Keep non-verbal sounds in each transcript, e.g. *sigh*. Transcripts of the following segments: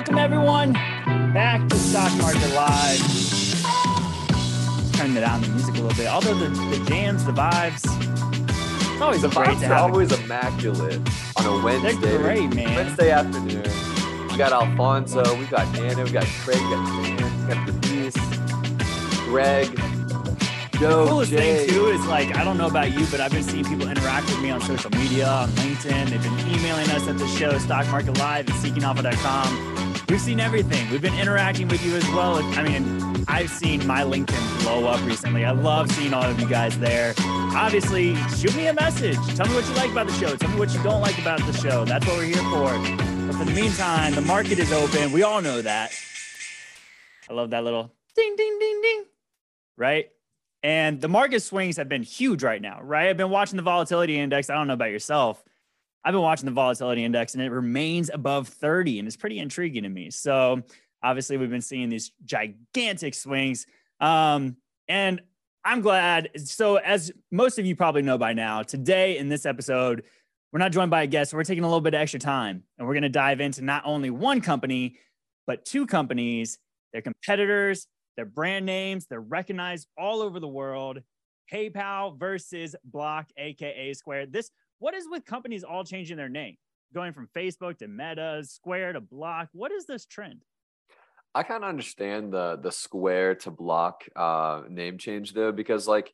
welcome everyone back to Stock Market Live. Turn it down the music a little bit. Although the, the jams, the vibes, it's always The great vibes to are have. always immaculate on a Wednesday. They're great, man. Wednesday afternoon. We got Alfonso, we got Anna, we got Craig, we got Dan, we got Denise, Greg, Joe, The coolest Jay. thing too is like I don't know about you, but I've been seeing people interact with me on social media, on LinkedIn. They've been emailing us at the show, Stock Market Live at SeekingAlpha.com. We've seen everything. We've been interacting with you as well. I mean, I've seen my LinkedIn blow up recently. I love seeing all of you guys there. Obviously, shoot me a message. Tell me what you like about the show. Tell me what you don't like about the show. That's what we're here for. But for the meantime, the market is open. We all know that. I love that little ding, ding, ding, ding. Right? And the market swings have been huge right now, right? I've been watching the volatility index. I don't know about yourself. I've been watching the volatility index and it remains above 30 and it's pretty intriguing to me. So obviously we've been seeing these gigantic swings. Um, and I'm glad. So as most of you probably know by now, today in this episode, we're not joined by a guest. We're taking a little bit of extra time and we're going to dive into not only one company, but two companies, their competitors, their brand names, they're recognized all over the world. PayPal versus Block, aka Square. This what is with companies all changing their name, going from Facebook to Meta, Square to Block? What is this trend? I kind of understand the the square to block uh, name change though, because like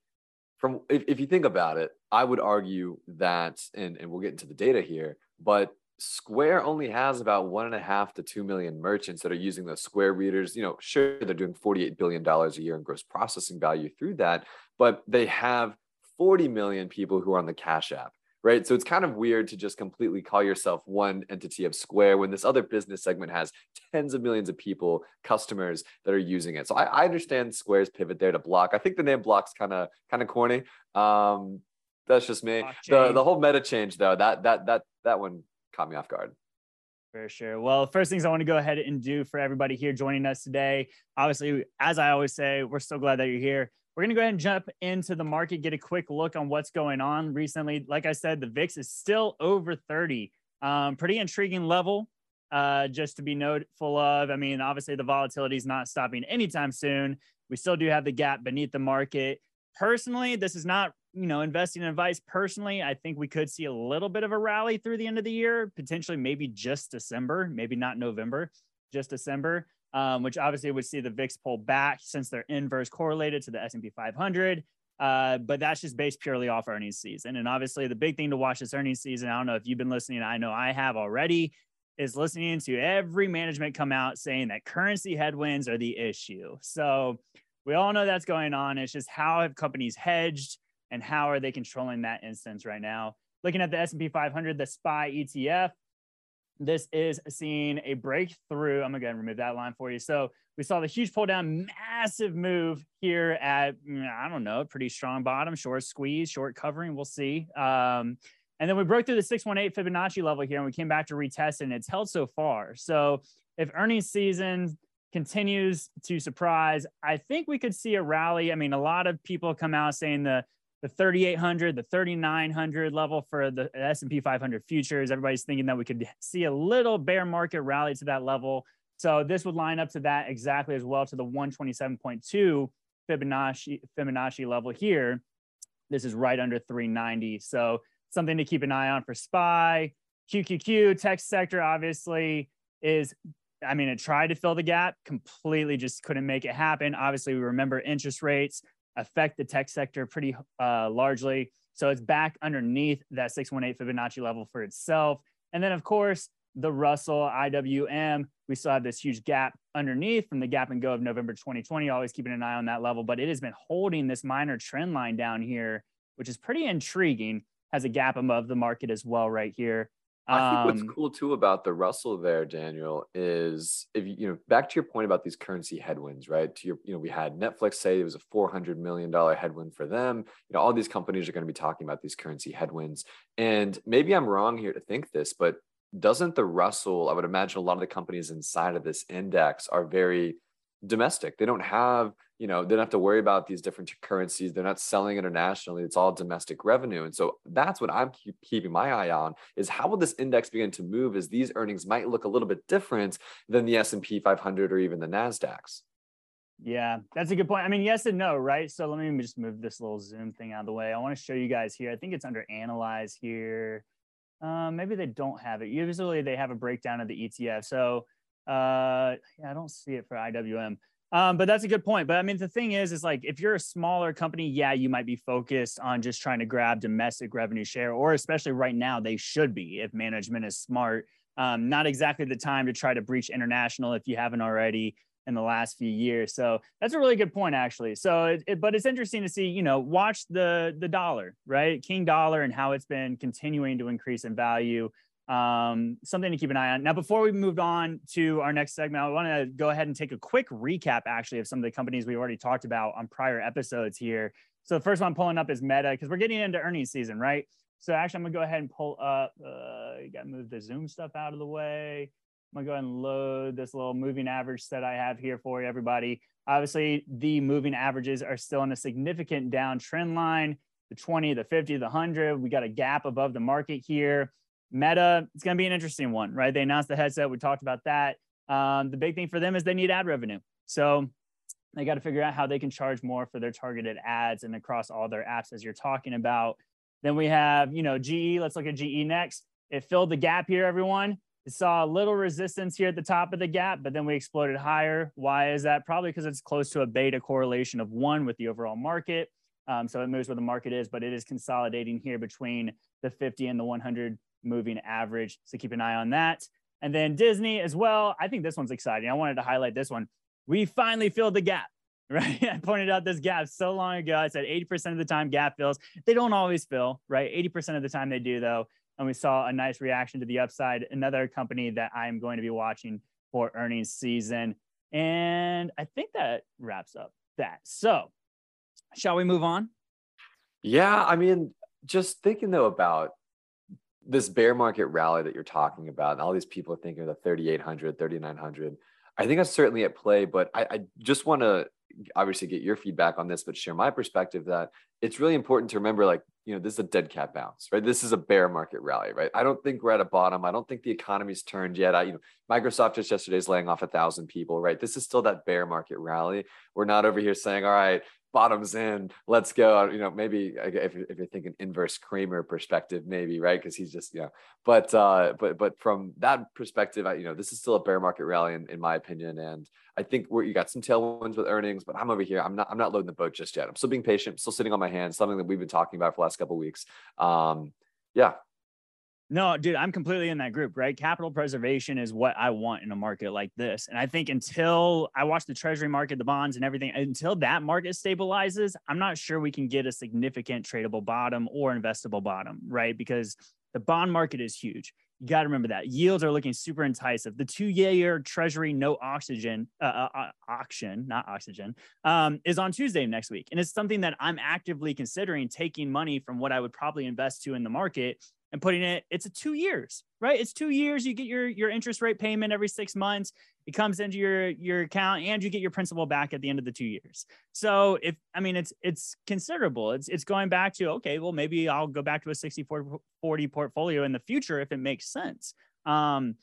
from if, if you think about it, I would argue that, and and we'll get into the data here, but Square only has about one and a half to two million merchants that are using those Square readers. You know, sure they're doing forty eight billion dollars a year in gross processing value through that, but they have forty million people who are on the Cash App right? So it's kind of weird to just completely call yourself one entity of Square when this other business segment has tens of millions of people, customers that are using it. So I, I understand Square's pivot there to block. I think the name block's kind of kind of corny. Um, that's just me. The the whole meta change though, that that that that one caught me off guard. For sure. Well, first things I want to go ahead and do for everybody here joining us today. Obviously, as I always say, we're so glad that you're here. We're going to go ahead and jump into the market, get a quick look on what's going on recently. Like I said, the VIX is still over 30. Um, pretty intriguing level, uh, just to be noteful of. I mean, obviously, the volatility is not stopping anytime soon. We still do have the gap beneath the market. Personally, this is not, you know, investing advice. Personally, I think we could see a little bit of a rally through the end of the year, potentially maybe just December, maybe not November, just December um, which obviously would see the VIX pull back since they're inverse correlated to the S&P 500. Uh, but that's just based purely off earnings season. And obviously, the big thing to watch this earnings season, I don't know if you've been listening, I know I have already, is listening to every management come out saying that currency headwinds are the issue. So we all know that's going on. It's just how have companies hedged and how are they controlling that instance right now? Looking at the S&P 500, the SPY ETF, this is seeing a breakthrough. I'm gonna go and remove that line for you. So we saw the huge pull down, massive move here at mm, I don't know, pretty strong bottom, short squeeze, short covering. We'll see. Um, and then we broke through the 618 Fibonacci level here, and we came back to retest, and it's held so far. So if earnings season continues to surprise, I think we could see a rally. I mean, a lot of people come out saying the the 3800 the 3900 level for the s&p 500 futures. Everybody's thinking that we could see a little bear market rally to that level. So this would line up to that exactly as well to the 127.2 fibonacci fibonacci level here. This is right under 390 so something to keep an eye on for spy qqq tech sector obviously is I mean, it tried to fill the gap, completely just couldn't make it happen. Obviously, we remember interest rates affect the tech sector pretty uh, largely. So it's back underneath that 618 Fibonacci level for itself. And then, of course, the Russell IWM, we still have this huge gap underneath from the gap and go of November 2020, always keeping an eye on that level. But it has been holding this minor trend line down here, which is pretty intriguing. Has a gap above the market as well, right here. I think Um, what's cool too about the Russell there, Daniel, is if you, you know, back to your point about these currency headwinds, right? To your, you know, we had Netflix say it was a $400 million headwind for them. You know, all these companies are going to be talking about these currency headwinds. And maybe I'm wrong here to think this, but doesn't the Russell, I would imagine a lot of the companies inside of this index are very domestic. They don't have, you know, they don't have to worry about these different currencies. They're not selling internationally. It's all domestic revenue. And so that's what I'm keep, keeping my eye on is how will this index begin to move as these earnings might look a little bit different than the S&P 500 or even the NASDAQs. Yeah, that's a good point. I mean, yes and no, right? So let me just move this little zoom thing out of the way. I want to show you guys here. I think it's under analyze here. Uh, maybe they don't have it. Usually they have a breakdown of the ETF. So uh, yeah, I don't see it for IWM. Um, but that's a good point. But I mean, the thing is, is like if you're a smaller company, yeah, you might be focused on just trying to grab domestic revenue share, or especially right now, they should be if management is smart. Um, not exactly the time to try to breach international if you haven't already in the last few years. So that's a really good point, actually. So, it, it, but it's interesting to see, you know, watch the the dollar, right, King dollar, and how it's been continuing to increase in value um, something to keep an eye on. Now, before we moved on to our next segment, I want to go ahead and take a quick recap, actually, of some of the companies we've already talked about on prior episodes here. So the first one I'm pulling up is Meta because we're getting into earnings season, right? So actually, I'm gonna go ahead and pull up. Uh, you got to move the Zoom stuff out of the way. I'm gonna go ahead and load this little moving average that I have here for you, everybody. Obviously, the moving averages are still in a significant downtrend line. The 20, the 50, the 100. We got a gap above the market here. Meta, it's going to be an interesting one, right? They announced the headset. We talked about that. Um, the big thing for them is they need ad revenue. So they got to figure out how they can charge more for their targeted ads and across all their apps as you're talking about. Then we have, you know, GE. Let's look at GE next. It filled the gap here, everyone. It saw a little resistance here at the top of the gap, but then we exploded higher. Why is that? Probably because it's close to a beta correlation of one with the overall market. Um, so it moves where the market is, but it is consolidating here between the 50 and the 100 moving average. So keep an eye on that. And then Disney as well. I think this one's exciting. I wanted to highlight this one. We finally filled the gap, *laughs* right? I pointed out this gap so long ago. I said 80% of the time gap fills. They don't always fill, right? 80% of the time they do, though. And we saw a nice reaction to the upside. Another company that I'm going to be watching for earnings season. And I think that wraps up that. So, shall we move on? Yeah. I mean, just thinking though about this bear market rally that you're talking about, and all these people are thinking of the 3,800, 3,900. I think that's certainly at play, but I, I just want to obviously get your feedback on this, but share my perspective that it's really important to remember like, you know, this is a dead cat bounce, right? This is a bear market rally, right? I don't think we're at a bottom. I don't think the economy's turned yet. I, you know, Microsoft just yesterday is laying off a thousand people, right? This is still that bear market rally. We're not over here saying, all right, bottoms in, let's go. You know, maybe if if you're thinking inverse Cramer perspective, maybe right because he's just you know. But uh, but but from that perspective, I, you know, this is still a bear market rally in, in my opinion, and I think we're, you got some tailwinds with earnings. But I'm over here. I'm not I'm not loading the boat just yet. I'm still being patient. Still sitting on my hands. Something that we've been talking about for the last couple weeks. Um, yeah, no, dude, I'm completely in that group, right? Capital preservation is what I want in a market like this. And I think until I watch the treasury market, the bonds and everything, until that market stabilizes, I'm not sure we can get a significant tradable bottom or investable bottom, right? Because the bond market is huge. You got to remember that yields are looking super enticing. The two-year Treasury no oxygen uh, uh, uh, auction, not oxygen, um, is on Tuesday next week, and it's something that I'm actively considering taking money from what I would probably invest to in the market and putting it it's a two years right? It's two years. You get your your interest rate payment every six months. It comes into your your account and you get your principal back at the end of the two years. So if i mean it's it's considerable. It's it's going back to okay well maybe i'll go back to a 60 40 portfolio in the future if it makes sense. Um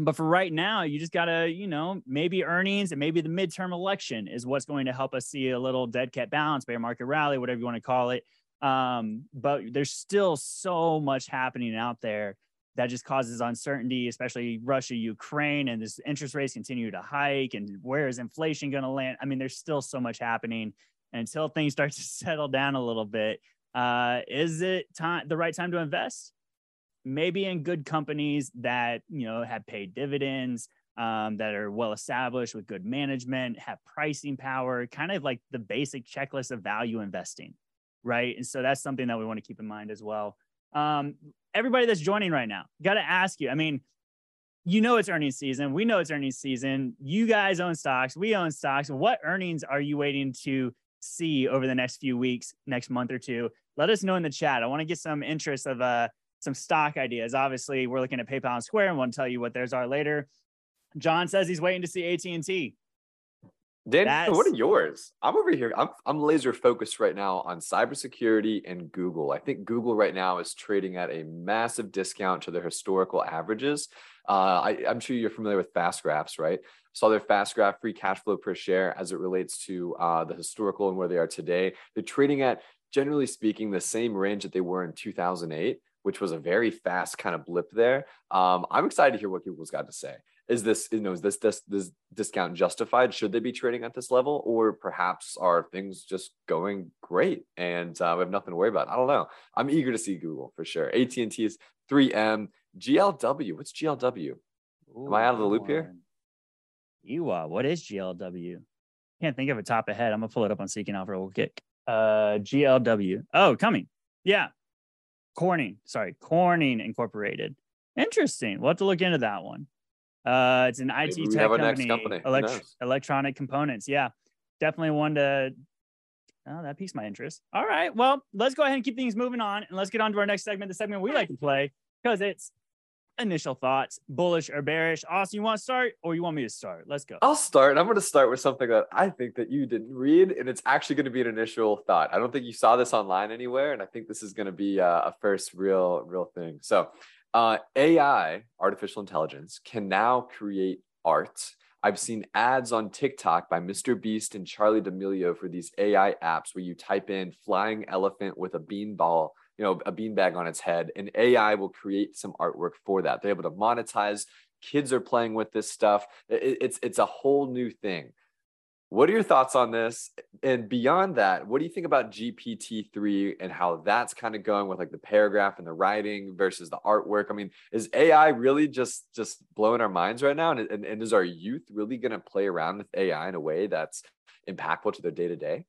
but for right now you just gotta you know maybe earnings and maybe the midterm election is what's going to help us see a little dead cat bounce bear market rally whatever you want to call it um, but there's still so much happening out there that just causes uncertainty, especially Russia, Ukraine, and this interest rates continue to hike. And where is inflation going to land? I mean, there's still so much happening. Until things start *laughs* to settle down a little bit, uh, is it time the right time to invest? Maybe in good companies that you know have paid dividends, um, that are well established with good management, have pricing power, kind of like the basic checklist of value investing right? And so that's something that we want to keep in mind as well. Um, everybody that's joining right now, got to ask you. I mean, you know it's earnings season. We know it's earnings season. You guys own stocks. We own stocks. What earnings are you waiting to see over the next few weeks, next month or two? Let us know in the chat. I want to get some interest of uh, some stock ideas. Obviously, we're looking at PayPal and Square, and we'll tell you what theirs are later. John says he's waiting to see AT and T. Dan, what are yours? I'm over here. I'm, I'm laser focused right now on cybersecurity and Google. I think Google right now is trading at a massive discount to their historical averages. Uh, I, am sure you're familiar with fast graphs, right? Saw their fast graph free cash flow per share as it relates to uh, the historical and where they are today. They're trading at, generally speaking, the same range that they were in 2008 which was a very fast kind of blip there. Um, I'm excited to hear what Google's got to say. Is this, you know, is this, this this discount justified? Should they be trading at this level, or perhaps are things just going great and uh, we have nothing to worry about? I don't know. I'm eager to see Google for sure. AT and T is 3M, GLW. What's GLW? Ooh, Am I out of the loop here? You uh, what is GLW? Can't think of it top of head. I'm gonna pull it up on Seeking Alpha real quick. Uh, GLW. Oh, coming. Yeah, Corning, sorry, Corning Incorporated. Interesting. We'll have to look into that one. Uh, it's an IT Maybe tech company, company. Elect- electronic components. Yeah, definitely one to. Oh, that piqued my interest. All right. Well, let's go ahead and keep things moving on, and let's get on to our next segment, the segment we like to play, because it's initial thoughts, bullish or bearish. Austin, you want to start or you want me to start? Let's go. I'll start. I'm going to start with something that I think that you didn't read, and it's actually going to be an initial thought. I don't think you saw this online anywhere, and I think this is going to be a, a first real, real thing. So, uh, AI, artificial intelligence, can now create art. I've seen ads on TikTok by Mr. Beast and Charli D'Amelio for these AI apps where you type in flying elephant with a bean ball you know a beanbag on its head and ai will create some artwork for that. They're able to monetize. Kids are playing with this stuff. It, it's it's a whole new thing. What are your thoughts on this? And beyond that what do you think about gpt-3 and how that's kind of going with like the paragraph and the writing versus the artwork? I mean is ai really just just blowing our minds right now? And, and, and is our youth really going to play around with ai in a way that's impactful to their day-to-day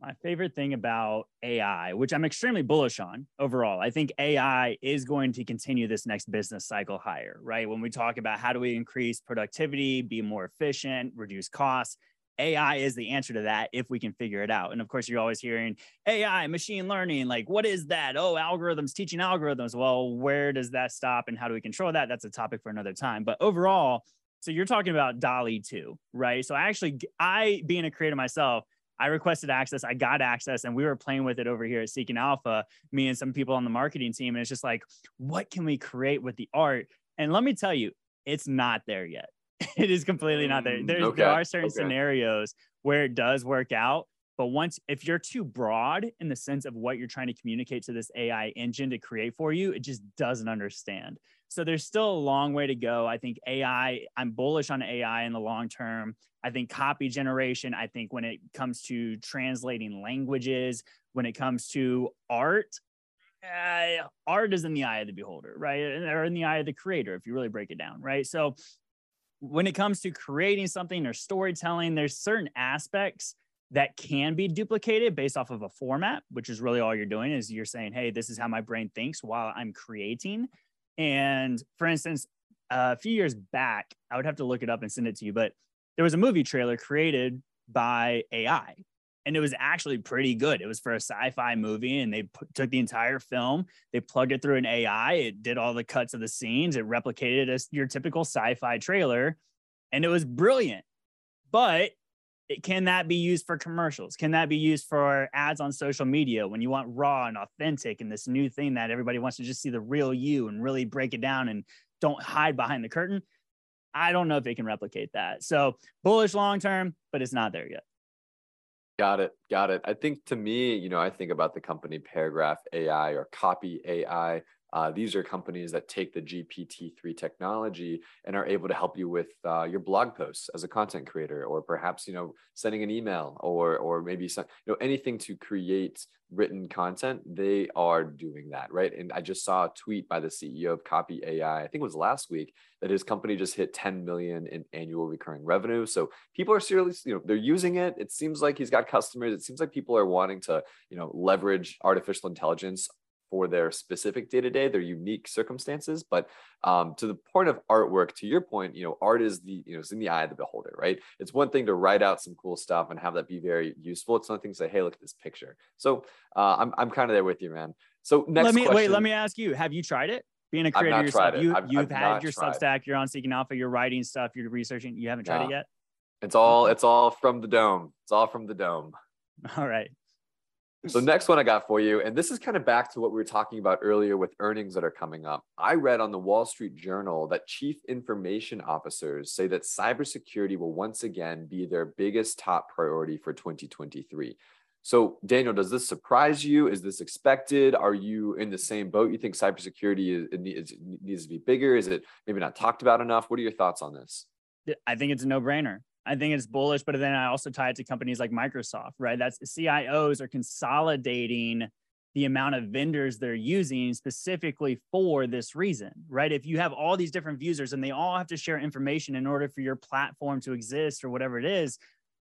my favorite thing about AI, which I'm extremely bullish on overall, I think AI is going to continue this next business cycle higher, right? When we talk about how do we increase productivity, be more efficient, reduce costs, AI is the answer to that if we can figure it out. And of course, you're always hearing AI, machine learning, like what is that? Oh, algorithms, teaching algorithms. Well, where does that stop and how do we control that? That's a topic for another time. But overall, so you're talking about DALL-E 2, right? So I actually, I being a creator myself, I requested access, I got access, and we were playing with it over here at Seeking Alpha, me and some people on the marketing team. And it's just like, what can we create with the art? And let me tell you, it's not there yet. *laughs* it is completely not there. Mm, There's, okay. There are certain okay. scenarios where it does work out. But once, if you're too broad in the sense of what you're trying to communicate to this AI engine to create for you, it just doesn't understand. So there's still a long way to go. I think AI, I'm bullish on AI in the long term. I think copy generation, I think when it comes to translating languages, when it comes to art, uh, art is in the eye of the beholder, right? Or in the eye of the creator, if you really break it down, right? So when it comes to creating something or storytelling, there's certain aspects that can be duplicated based off of a format, which is really all you're doing is you're saying, hey, this is how my brain thinks while I'm creating. And for instance, a few years back, I would have to look it up and send it to you, but there was a movie trailer created by AI and it was actually pretty good. It was for a sci-fi movie, and they took the entire film, they plugged it through an AI, it did all the cuts of the scenes, it replicated as your typical sci-fi trailer, and it was brilliant. But can that be used for commercials? Can that be used for ads on social media when you want raw and authentic and this new thing that everybody wants to just see the real you and really break it down and don't hide behind the curtain? I don't know if it can replicate that. So bullish long term, but it's not there yet. Got it. Got it. I think to me, you know, I think about the company Paragraph AI or Copy AI. Uh, these are companies that take the GPT-3 technology and are able to help you with uh, your blog posts as a content creator, or perhaps you know sending an email, or or maybe some you know anything to create written content. They are doing that, right? And I just saw a tweet by the CEO of Copy AI, I think it was last week, that his company just hit 10 million in annual recurring revenue. So people are seriously, you know, they're using it. It seems like he's got customers. It seems like people are wanting to, you know, leverage artificial intelligence for their specific day to day, their unique circumstances. But um, to the point of artwork, to your point, you know, art is the you know it's in the eye of the beholder, right? It's one thing to write out some cool stuff and have that be very useful. It's another thing to say, hey, look at this picture. So uh, I'm I'm kind of there with you, man. So next, let me question, wait. Let me ask you: Have you tried it? Being a creator yourself, you, you've I've had your Substack, you're on Seeking Alpha, you're writing stuff, you're researching. You haven't tried no. it yet. It's all it's all from the dome. It's all from the dome. All right. So next one I got for you, and this is kind of back to what we were talking about earlier with earnings that are coming up. I read on the Wall Street Journal that chief information officers say that cybersecurity will once again be their biggest top priority for 2023. So Daniel, does this surprise you? Is this expected? Are you in the same boat? You think cybersecurity is, needs to be bigger? Is it maybe not talked about enough? What are your thoughts on this? I think it's a no-brainer. I think it's bullish, but then I also tie it to companies like Microsoft, right? That's CIOs are consolidating the amount of vendors they're using specifically for this reason, right? If you have all these different users and they all have to share information in order for your platform to exist or whatever it is,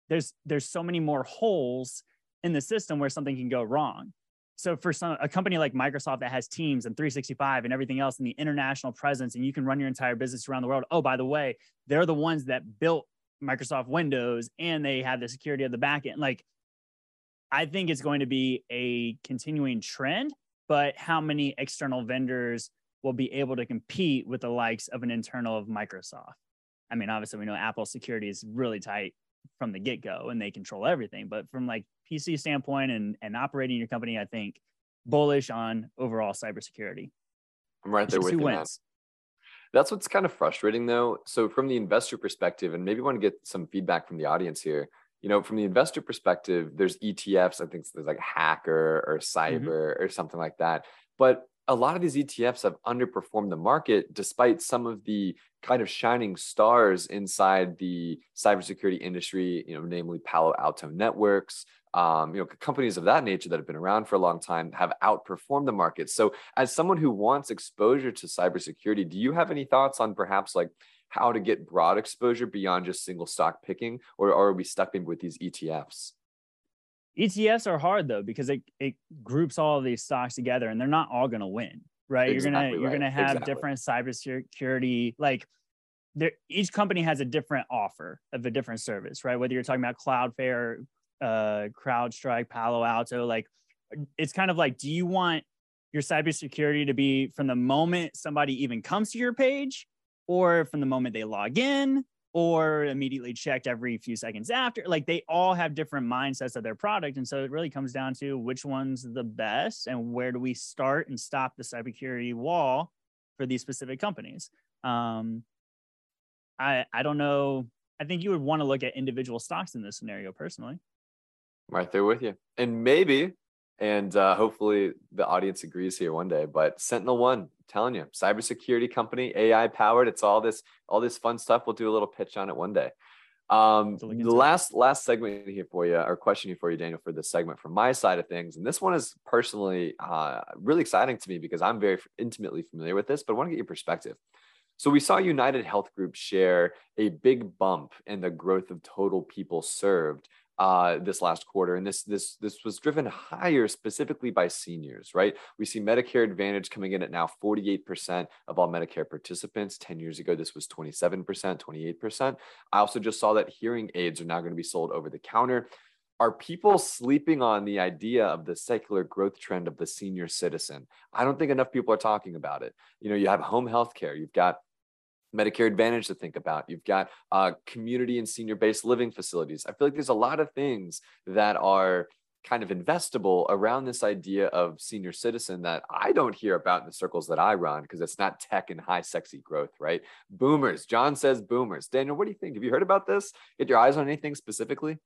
there's there's so many more holes in the system where something can go wrong. So for some a company like Microsoft that has Teams and 365 and everything else and the international presence and you can run your entire business around the world. Oh, by the way, they're the ones that built Microsoft Windows and they have the security of the backend. Like, I think it's going to be a continuing trend, but how many external vendors will be able to compete with the likes of an internal of Microsoft? I mean, obviously, we know Apple security is really tight from the get go and they control everything. But from like PC standpoint and, and operating your company, I think bullish on overall cybersecurity. I'm right there with you. Wins. That's what's kind of frustrating though. So from the investor perspective, and maybe want to get some feedback from the audience here. You know, from the investor perspective, there's ETFs. I think there's like hacker or mm-hmm. cyber mm-hmm. or something like that. But a lot of these ETFs have underperformed the market despite some of the kind of shining stars inside the cybersecurity industry, you know, namely Palo Alto Networks, um, you know, companies of that nature that have been around for a long time have outperformed the market. So, as someone who wants exposure to cybersecurity, do you have any thoughts on perhaps like how to get broad exposure beyond just single stock picking, or, are we stuck with these ETFs? ETFs are hard though because it, it groups all of these stocks together, and they're not all going to win, right? Exactly you're gonna right. you're gonna have exactly. different cybersecurity like there, each company has a different offer of a different service, right? Whether you're talking about Cloudflare, uh, CrowdStrike, Palo Alto. Like, it's kind of like, do you want your cybersecurity to be from the moment somebody even comes to your page, or from the moment they log in, or immediately checked every few seconds after? Like, they all have different mindsets of their product, and so it really comes down to which one's the best, and where do we start and stop the cybersecurity wall for these specific companies. Um, I I don't know. I think you would want to look at individual stocks in this scenario personally right there with you. And maybe, and uh, hopefully the audience agrees here one day, but Sentinel One, I'm telling you, cybersecurity company, AI powered. It's all this, all this fun stuff. We'll do a little pitch on it one day. Um, the last last segment here for you, or question here for you, Daniel, for this segment from my side of things, and this one is personally uh, really exciting to me because I'm very intimately familiar with this, but I want to get your perspective. So we saw United Health Group share a big bump in the growth of total people served uh, this last quarter, and this this this was driven higher specifically by seniors. Right, we see Medicare Advantage coming in at now 48% of all Medicare participants. Ten years ago, this was 27%, 28%. I also just saw that hearing aids are now going to be sold over the counter. Are people sleeping on the idea of the secular growth trend of the senior citizen? I don't think enough people are talking about it. You know, you have home health care, you've got Medicare Advantage to think about. You've got uh, community and senior based living facilities. I feel like there's a lot of things that are kind of investable around this idea of senior citizen that I don't hear about in the circles that I run because it's not tech and high sexy growth, right? Boomers. John says boomers. Daniel, what do you think? Have you heard about this? Get your eyes on anything specifically?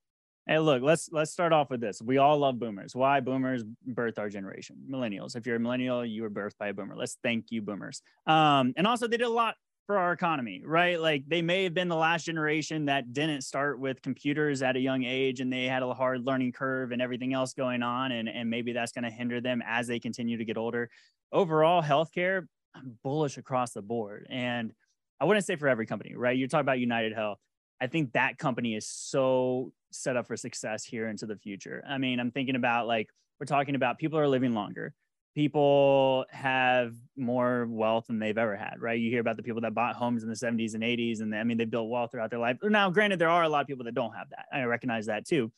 Hey, look, let's let's start off with this. We all love boomers. Why boomers birth our generation? Millennials. If you're a millennial, you were birthed by a boomer. Let's thank you, boomers. Um, and also they did a lot for our economy, right? Like they may have been the last generation that didn't start with computers at a young age and they had a hard learning curve and everything else going on. And, and maybe that's going to hinder them as they continue to get older. Overall, healthcare, I'm bullish across the board. And I wouldn't say for every company, right? You're talking about United Health. I think that company is so set up for success here into the future. I mean, I'm thinking about like, we're talking about people are living longer people have more wealth than they've ever had, right? You hear about the people that bought homes in the 70s and 80s, and they, I mean, they built wealth throughout their life. Now, granted, there are a lot of people that don't have that. I recognize that too.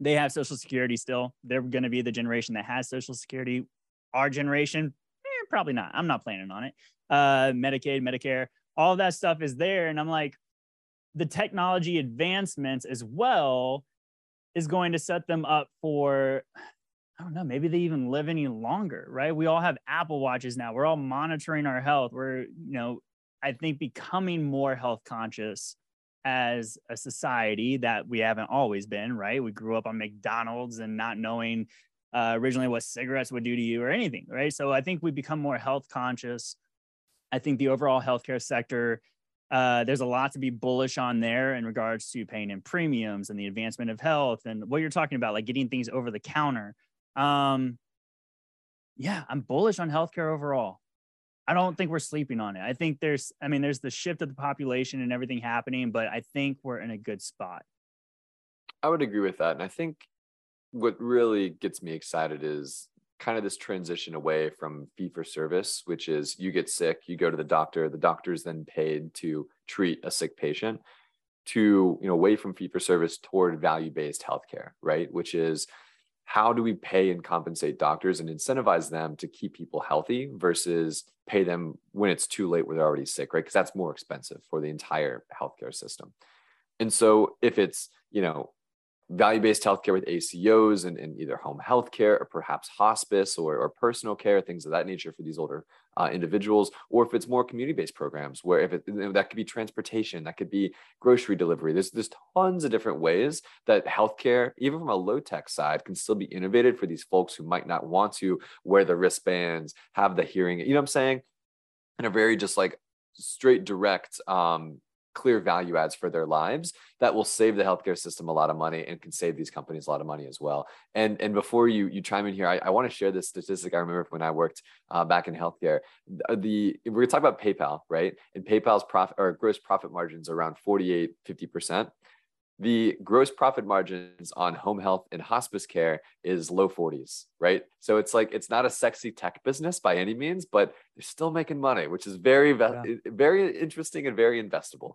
They have Social Security still. They're going to be the generation that has Social Security. Our generation, eh, probably not. I'm not planning on it. Uh, Medicaid, Medicare, all that stuff is there. And I'm like, the technology advancements as well is going to set them up for I don't know, maybe they even live any longer, right? We all have Apple Watches now. We're all monitoring our health. We're, you know, I think becoming more health conscious as a society that we haven't always been, right? We grew up on McDonald's and not knowing uh, originally what cigarettes would do to you or anything, right? So I think we become more health conscious. I think the overall healthcare sector uh, there's a lot to be bullish on there in regards to paying in premiums and the advancement of health and what you're talking about, like getting things over the counter. Um, yeah, I'm bullish on healthcare overall. I don't think we're sleeping on it. I think there's, I mean, there's the shift of the population and everything happening, but I think we're in a good spot. I would agree with that. And I think what really gets me excited is kind of this transition away from fee for service, which is you get sick, you go to the doctor, the doctor's then paid to treat a sick patient, to you know away from fee for service toward value based healthcare, right? Which is how do we pay and compensate doctors and incentivize them to keep people healthy versus pay them when it's too late where they're already sick, right? Because that's more expensive for the entire healthcare system. And so if it's, you know, value-based healthcare with ACOs and, and either home healthcare or perhaps hospice or, or personal care, things of that nature for these older uh, individuals, or if it's more community-based programs where if it, that could be transportation, that could be grocery delivery. There's there's tons of different ways that healthcare, even from a low-tech side, can still be innovated for these folks who might not want to wear the wristbands, have the hearing. You know what I'm saying? In a very just like straight direct um, clear value adds for their lives that will save the healthcare system a lot of money and can save these companies a lot of money as well. And and before you you chime in here, I, I want to share this statistic I remember when I worked uh, back in healthcare. The, we're gonna talk about PayPal, right? And PayPal's profit or gross profit margins around 48, 50 percent the gross profit margins on home health and hospice care is low 40s, right? So it's like it's not a sexy tech business by any means, but they're still making money, which is very yeah. very interesting and very investable.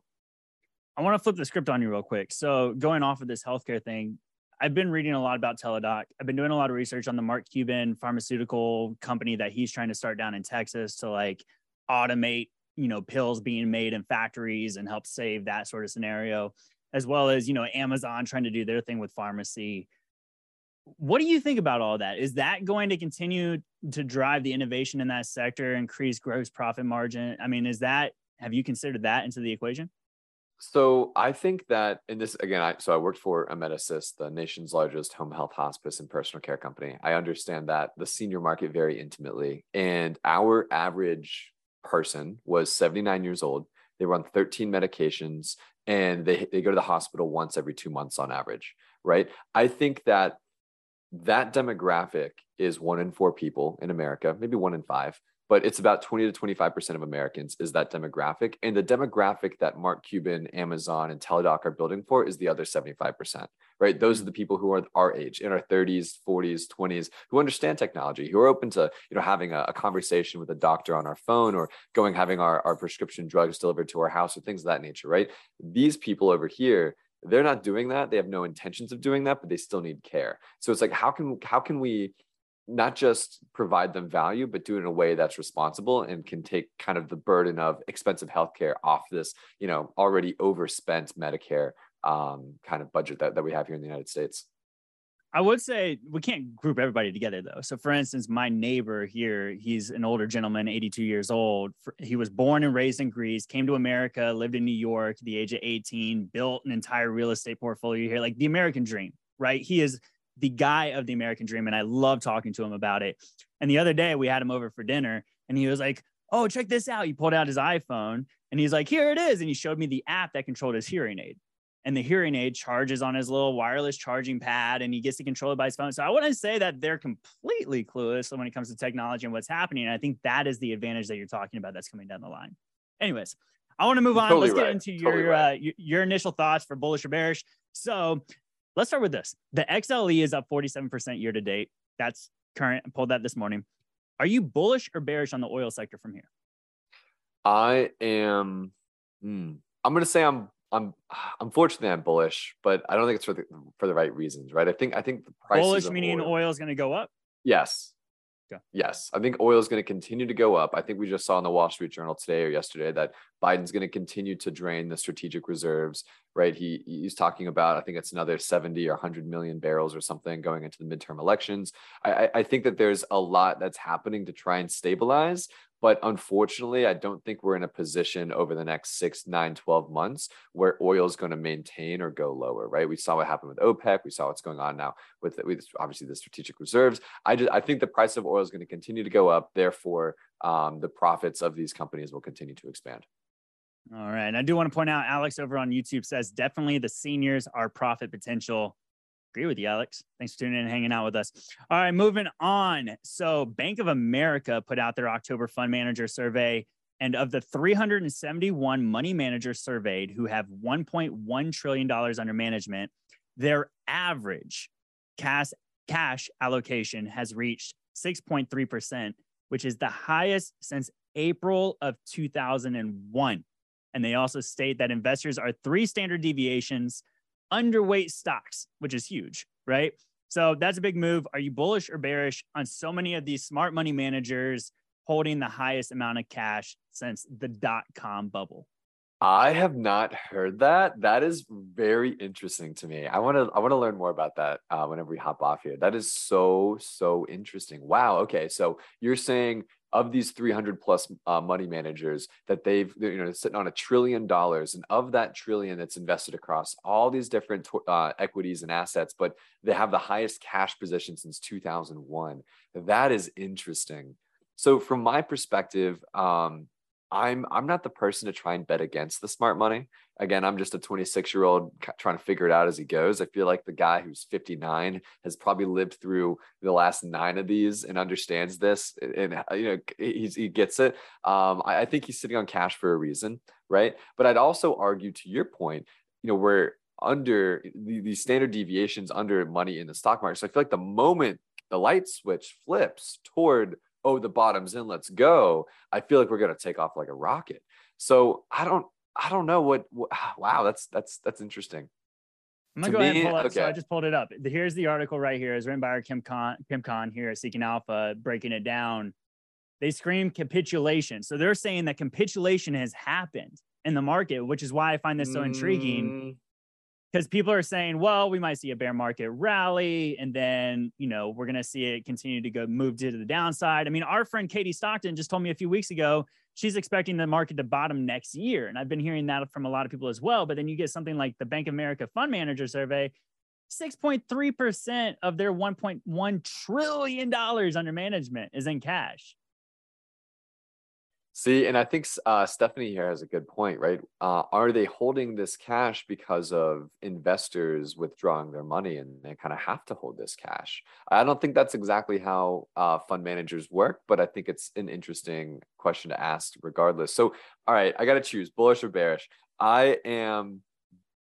I want to flip the script on you real quick. So going off of this healthcare thing, I've been reading a lot about Teladoc. I've been doing a lot of research on the Mark Cuban pharmaceutical company that he's trying to start down in Texas to like automate, you know, pills being made in factories and help save that sort of scenario as well as you know Amazon trying to do their thing with pharmacy. What do you think about all that? Is that going to continue to drive the innovation in that sector, increase gross profit margin? I mean, is that have you considered that into the equation? So I think that, and this again, I so I worked for Amedisys, the nation's largest home health hospice and personal care company. I understand that the senior market very intimately, and our average person was 79 years old. They were on 13 medications and they, they go to the hospital once every two months on average, right? I think that that demographic is one in four people in America, maybe one in five, but it's about 20 to 25% of Americans is that demographic. And the demographic that Mark Cuban, Amazon, and Teladoc are building for is the other 75%, right? Those are the people who are our age in our 30s, 40s, 20s, who understand technology, who are open to, you know, having a, a conversation with a doctor on our phone or going, having our, our prescription drugs delivered to our house or things of that nature, right? These people over here, they're not doing that. They have no intentions of doing that, but they still need care. So it's like, how can, how can we, not just provide them value, but do it in a way that's responsible and can take kind of the burden of expensive healthcare off this, you know, already overspent Medicare um, kind of budget that, that we have here in the United States. I would say we can't group everybody together though. So, for instance, my neighbor here, he's an older gentleman, 82 years old. He was born and raised in Greece, came to America, lived in New York at the age of 18, built an entire real estate portfolio here, like the American dream, right? He is the guy of the American dream. And I love talking to him about it. And the other day we had him over for dinner and he was like, Oh, check this out. He pulled out his iPhone and he's like, Here it is. And he showed me the app that controlled his hearing aid. And the hearing aid charges on his little wireless charging pad and he gets to control it by his phone. So I want to say that they're completely clueless when it comes to technology and what's happening. And I think that is the advantage that you're talking about that's coming down the line. Anyways, I want to move on. Totally Let's right. get into totally your, right. uh, your, your initial thoughts for bullish or bearish. So Let's start with this. The XLE is up 47% year to date. That's current. I pulled that this morning. Are you bullish or bearish on the oil sector from here? I am. Hmm, I'm going to say I'm. I'm. Unfortunately, I'm bullish, but I don't think it's for the for the right reasons, right? I think I think the price bullish meaning oil, oil is going to go up. Yes, Yes, I think oil is going to continue to go up. I think we just saw in the Wall Street Journal today or yesterday that Biden's going to continue to drain the strategic reserves. Right? He he's talking about I think it's another 70 or 100 million barrels or something going into the midterm elections. I, I think that there's a lot that's happening to try and stabilize. But unfortunately, I don't think we're in a position over the next six, nine, 12 months where oil is going to maintain or go lower, right? We saw what happened with OPEC. We saw what's going on now with, with obviously the strategic reserves. I just I think the price of oil is going to continue to go up. Therefore, um, the profits of these companies will continue to expand. All right. I do want to point out, Alex over on YouTube says definitely the seniors are profit potential agree with you, Alex. Thanks for tuning in and hanging out with us. All right, moving on. So, Bank of America put out their October fund manager survey. And of the 371 money managers surveyed who have $1.1 trillion under management, their average cash, cash allocation has reached 6.3%, which is the highest since April of 2001. And they also state that investors are three standard deviations underweight stocks, which is huge, right? So that's a big move. Are you bullish or bearish on so many of these smart money managers holding the highest amount of cash since the dot com bubble? I have not heard that. That is very interesting to me. I want to I want to learn more about that uh, whenever we hop off here. That is so so interesting. Wow. Okay, so you're saying of these 300 plus uh, money managers that they've you know sitting on a trillion dollars. And of that trillion that's invested across all these different uh, equities and assets but they have the highest cash position since 2001 that is interesting. So from my perspective um, I'm I'm not the person to try and bet against the smart money. Again, I'm just a 26 year old trying to figure it out as he goes. I feel like the guy who's 59 has probably lived through the last nine of these and understands this, and uh, you know he gets it. Um, I, I think he's sitting on cash for a reason, right? But I'd also argue to your point, you know, where under the, the standard deviations under money in the stock market. So I feel like the moment the light switch flips toward oh, the bottom's in, let's go, I feel like we're going to take off like a rocket. So I don't, I don't know what, what *sighs* wow, that's, that's, that's interesting. I'm gonna to go me, ahead and pull up. Okay. So I just pulled it up. Here's the article right here. It's written by our Kim Khan, Kim Khan here at Seeking Alpha, breaking it down. They scream capitulation. So they're saying that capitulation has happened in the market, which is why I find this so intriguing. Mm. Because people are saying, well, we might see a bear market rally, and then you know we're going to see it continue to go move to the downside. I mean, our friend Katie Stockton just told me a few weeks ago she's expecting the market to bottom next year, and I've been hearing that from a lot of people as well. But then you get something like the Bank of America Fund Manager Survey. 6.3% of their $1.1 trillion under management is in cash. See, and I think uh, Stephanie here has a good point, right? Uh, are they holding this cash because of investors withdrawing their money and they kind of have to hold this cash? I don't think that's exactly how uh, fund managers work, but I think it's an interesting question to ask regardless. So, all right, I got to choose bullish or bearish. I am,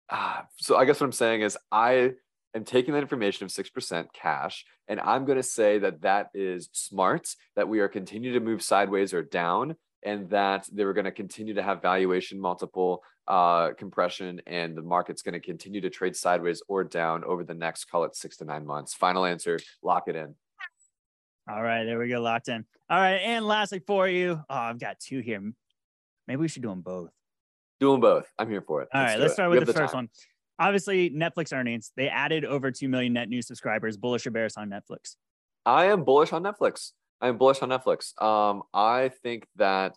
ah, so I guess what I'm saying is I am taking that information of 6% cash and I'm going to say that that is smart, that we are continuing to move sideways or down and that they were going to continue to have valuation multiple uh, compression and the market's going to continue to trade sideways or down over the next, call it six to nine months. Final answer, lock it in. All right, there we go, locked in. All right, and lastly for you, oh, I've got two here. Maybe we should do them both. Do them both. I'm here for it. All let's right, let's start with the, the, first time. one. Obviously, Netflix earnings, they added over 2 million net new subscribers. Bullish or bearish on Netflix? I am bullish on Netflix. I'm bullish on Netflix. Um, I think that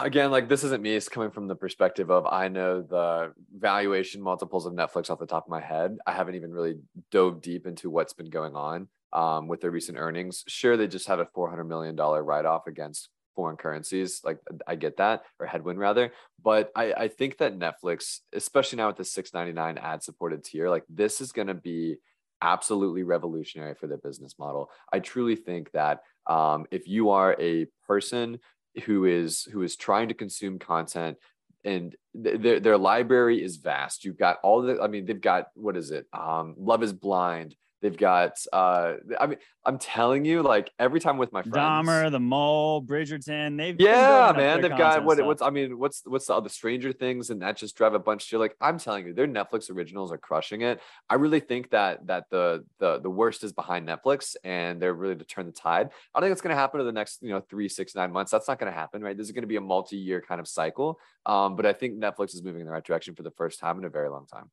again, like this isn't me. It's coming from the perspective of I know the valuation multiples of Netflix off the top of my head. I haven't even really dove deep into what's been going on um, with their recent earnings. Sure, they just had a four hundred million dollar write off against foreign currencies. Like I get that, or headwind rather. But I, I think that Netflix, especially now with the six ninety nine ad supported tier, like this is going to be absolutely revolutionary for their business model. I truly think that um, if you are a person who is who is trying to consume content and th- their their library is vast. You've got all the I mean they've got what is it? Um, Love is Blind, They've got, uh, I mean, I'm telling you, like every time with my friends, Dahmer, The Mole, Bridgerton. They've yeah, man, they've got what? Stuff. What's I mean, what's what's the other Stranger Things, and that just drive a bunch. You're like, I'm telling you, their Netflix originals are crushing it. I really think that that the the the worst is behind Netflix, and they're really to turn the tide. I don't think it's going to happen in the next you know three, six, nine months. That's not going to happen, right? This is going to be a multi-year kind of cycle. Um, but I think Netflix is moving in the right direction for the first time in a very long time.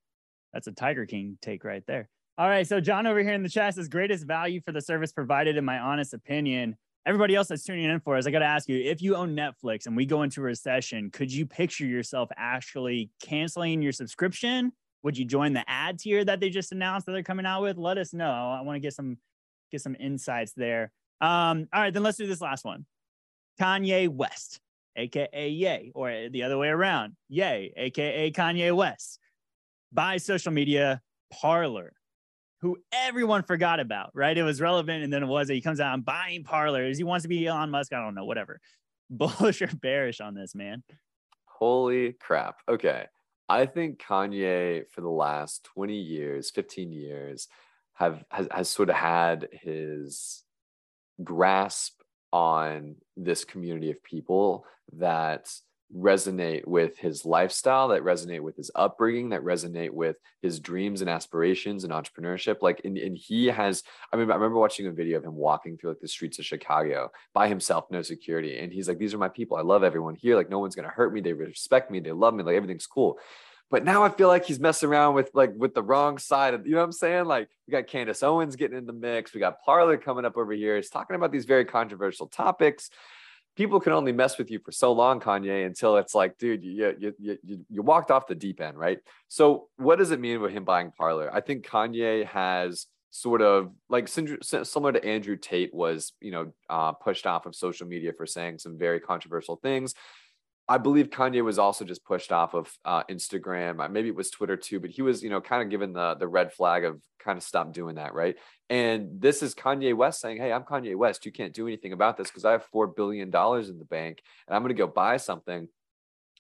That's a Tiger King take right there. All right. So John over here in the chat says greatest value for the service provided, in my honest opinion. Everybody else that's tuning in for us, I got to ask you if you own Netflix and we go into a recession, could you picture yourself actually canceling your subscription? Would you join the ad tier that they just announced that they're coming out with? Let us know. I want to get some get some insights there. Um, all right, then let's do this last one. Kanye West, aka Ye, or the other way around, Yay, aka Kanye West, buys social media Parler who everyone forgot about, right? It was relevant and then it was He comes out and buying parlors. He wants to be Elon Musk. I don't know, whatever. *laughs* Bullish or bearish on this, man? Holy crap. Okay. I think Kanye for the last 20 years, 15 years, have has, has sort of had his grasp on this community of people that resonate with his lifestyle, that resonate with his upbringing, that resonate with his dreams and aspirations and entrepreneurship. Like, and, and he has, I mean, I remember watching a video of him walking through like the streets of Chicago by himself, no security. And he's like, these are my people. I love everyone here. Like, no one's to hurt me. They respect me. They love me. Like, everything's cool. But now I feel like he's messing around with like with the wrong side of you know what I'm saying? Like we got Candace Owens getting in the mix, we got Parler coming up over here. He's talking about these very controversial topics people can only mess with you for so long, Kanye, until it's like, dude, you, you, you, you walked off the deep end, right? So, what does it mean with him buying Parler? I think Kanye has sort of like similar to Andrew Tate was, you know, uh, pushed off of social media for saying some very controversial things. I believe Kanye was also just pushed off of uh, Instagram. Uh, maybe it was Twitter too, but he was, you know, kind of given the the red flag of kind of stop doing that, right? And this is Kanye West saying, "Hey, I'm Kanye West. You can't do anything about this because I have four billion dollars in the bank, and I'm going to go buy something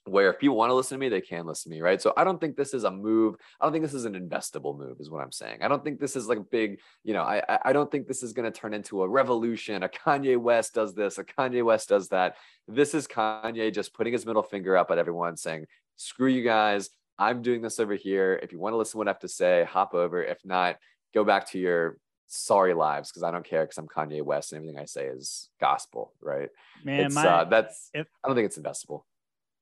where if people want to listen to me, they can listen to me, right? So I don't think this is a move. I don't think this is an investable move, is what I'm saying. I don't think this is like a big, you know, I I don't think this is going to turn into a revolution. A Kanye West does this, a Kanye West does that. This is Kanye just putting his middle finger up at everyone, saying, "Screw you guys. I'm doing this over here. If you want to listen to what I have to say, hop over. If not, go back to your sorry lives because I don't care because I'm Kanye West and everything I say is gospel, right? Man, my, uh, that's if, I don't think it's investable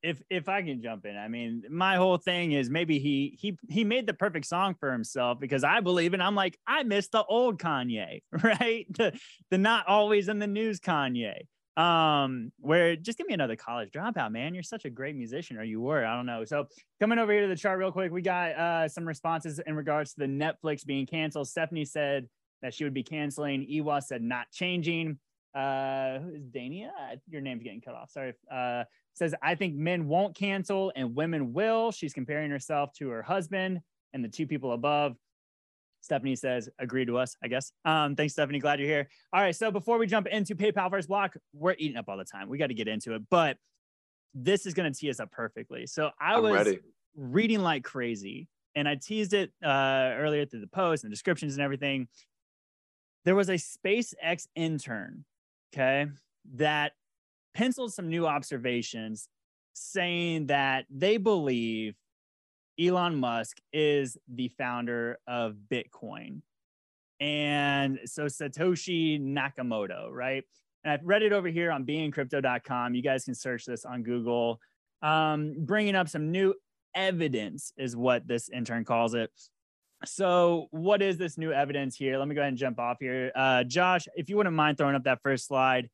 if if I can jump in, I mean, my whole thing is maybe he he he made the perfect song for himself because I believe and I'm like, I miss the old Kanye, *laughs* right? The the not always in the news Kanye. Um, where just give me another college dropout, man. You're such a great musician, or you were. I don't know. So coming over here to the chart real quick, we got uh some responses in regards to the Netflix being canceled. Stephanie said that she would be canceling. Ewa said not changing. Uh, who is Dania? Your name's getting cut off. Sorry. Uh, says, I think men won't cancel and women will. She's comparing herself to her husband and the two people above. Stephanie says, agree to us, I guess. Um, thanks, Stephanie. Glad you're here. All right. So before we jump into PayPal first block, we're eating up all the time. We got to get into it, but this is going to tee us up perfectly. So I I'm was ready. reading like crazy and I teased it uh, earlier through the post and the descriptions and everything. There was a SpaceX intern, okay, that penciled some new observations saying that they believe Elon Musk is the founder of Bitcoin. And so Satoshi Nakamoto, right? And I've read it over here on beingcrypto.com. You guys can search this on Google. Um, bringing up some new evidence is what this intern calls it. So, what is this new evidence here? Let me go ahead and jump off here. Uh, Josh, if you wouldn't mind throwing up that first slide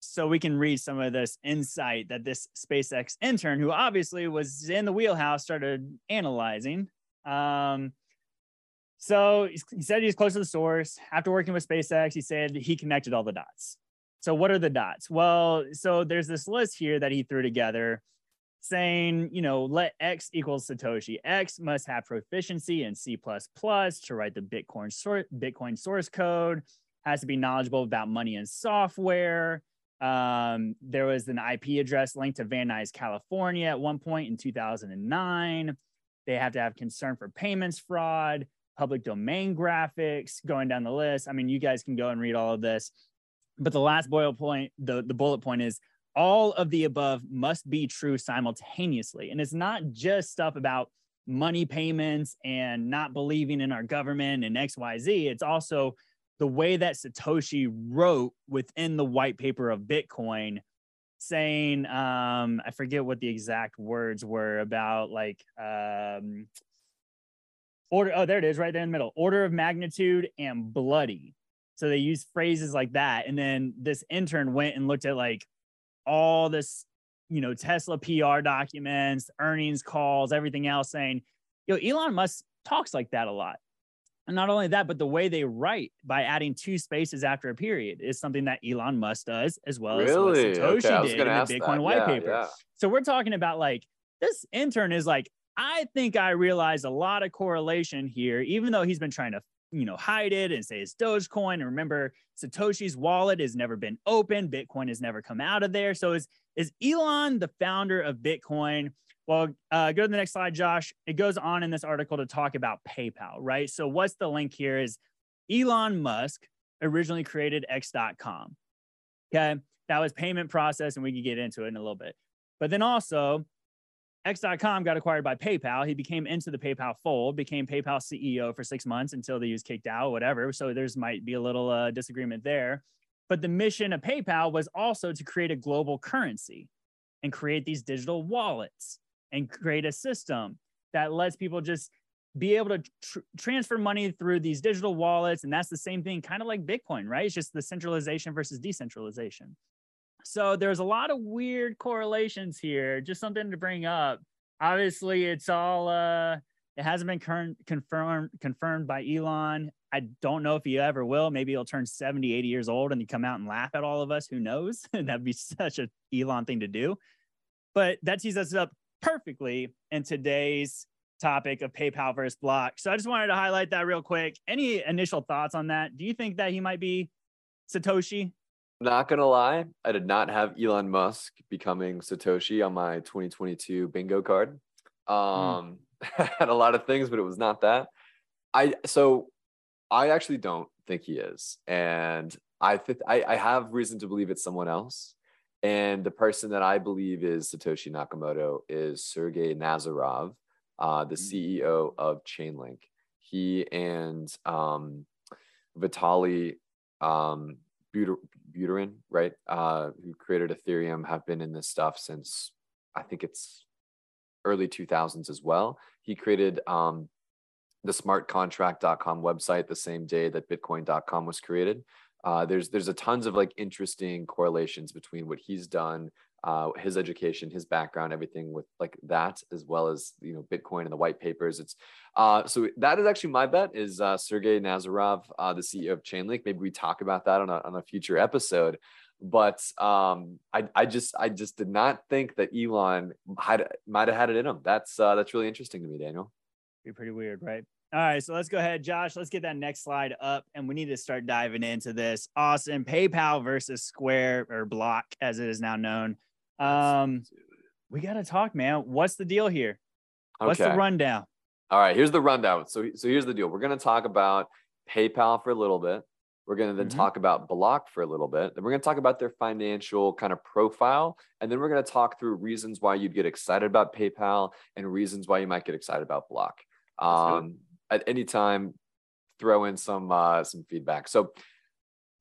so we can read some of this insight that this SpaceX intern, who obviously was in the wheelhouse, started analyzing. Um, so he said he's close to the source. After working with SpaceX, he said he connected all the dots. So what are the dots? Well, so there's this list here that he threw together saying, you know, let X equals Satoshi. X must have proficiency in C++ to write the Bitcoin, sor- Bitcoin source code, has to be knowledgeable about money and software, um, there was an IP address linked to Van Nuys, California at one point in 2009. They have to have concern for payments fraud. public domain graphics, going down the list. I mean, you guys can go and read all of this. But the last bullet point, the, the bullet point is all of the above must be true simultaneously. And it's not just stuff about money payments and not believing in our government and XYZ. It's also the way that Satoshi wrote within the white paper of Bitcoin saying um i forget what the exact words were about like um order oh there it is right there in the middle order of magnitude and bloody so they use phrases like that and then this intern went and looked at like all this you know tesla pr documents earnings calls everything else saying you know elon musk talks like that a lot and not only that, but the way they write by adding two spaces after a period is something that Elon Musk does, as well really? as Satoshi okay, did in the Bitcoin that. white yeah, paper. Yeah. So we're talking about like this intern is like, I think I realized a lot of correlation here, even though he's been trying to, you know, hide it and say it's Dogecoin. And remember, Satoshi's wallet has never been open. Bitcoin has never come out of there. So is is Elon the founder of Bitcoin? Well, uh, go to the next slide, Josh. It goes on in this article to talk about PayPal, right? So, what's the link here is Elon Musk originally created X.com. Okay. That was payment process, and we can get into it in a little bit. But then also, X.com got acquired by PayPal. He became into the PayPal fold, became PayPal CEO for six months until they was kicked out, whatever. So, there's might be a little uh, disagreement there. But the mission of PayPal was also to create a global currency and create these digital wallets and create a system that lets people just be able to tr- transfer money through these digital wallets. And that's the same thing, kind of like Bitcoin, right? It's just the centralization versus decentralization. So there's a lot of weird correlations here. Just something to bring up. Obviously, it's all uh, it hasn't been cur- confirmed confirmed by Elon. I don't know if he ever will. Maybe he'll turn 70, 80 years old and he come out and laugh at all of us. Who knows? *laughs* That'd be such a Elon thing to do. But that tees us up perfectly in today's topic of PayPal versus Block. So I just wanted to highlight that real quick. Any initial thoughts on that? Do you think that he might be Satoshi? Not gonna lie, I did not have Elon Musk becoming Satoshi on my 2022 bingo card. Hmm. Um, mm. *laughs* had a lot of things, but it was not that. I so I actually don't think he is, and I think I, I have reason to believe it's someone else. And the person that I believe is Satoshi Nakamoto is Sergey Nazarov, uh, the mm. CEO of Chainlink. He and um, Vitalik um, Buterin, right, uh, who created Ethereum, have been in this stuff since I think it's early 2000s as well. He created um, the smartcontract.com website the same day that bitcoin.com was created uh, there's there's a tons of like interesting correlations between what he's done uh, his education his background everything with like that as well as you know bitcoin and the white papers it's uh, so that is actually my bet is uh, sergey nazarov uh, the ceo of chainlink maybe we talk about that on a, on a future episode but um, I, I just I just did not think that Elon had might have had it in him. That's uh, that's really interesting to me, Daniel. Be pretty weird, right? All right, so let's go ahead, Josh. Let's get that next slide up, and we need to start diving into this. Awesome, PayPal versus Square or Block, as it is now known. Um, we got to talk, man. What's the deal here? What's okay. the rundown? All right, here's the rundown. So, so here's the deal. We're going to talk about PayPal for a little bit. We're going to then mm-hmm. talk about Block for a little bit. Then we're going to talk about their financial kind of profile. And then we're going to talk through reasons why you'd get excited about PayPal and reasons why you might get excited about Block. Um, at any time throw in some uh, some feedback. So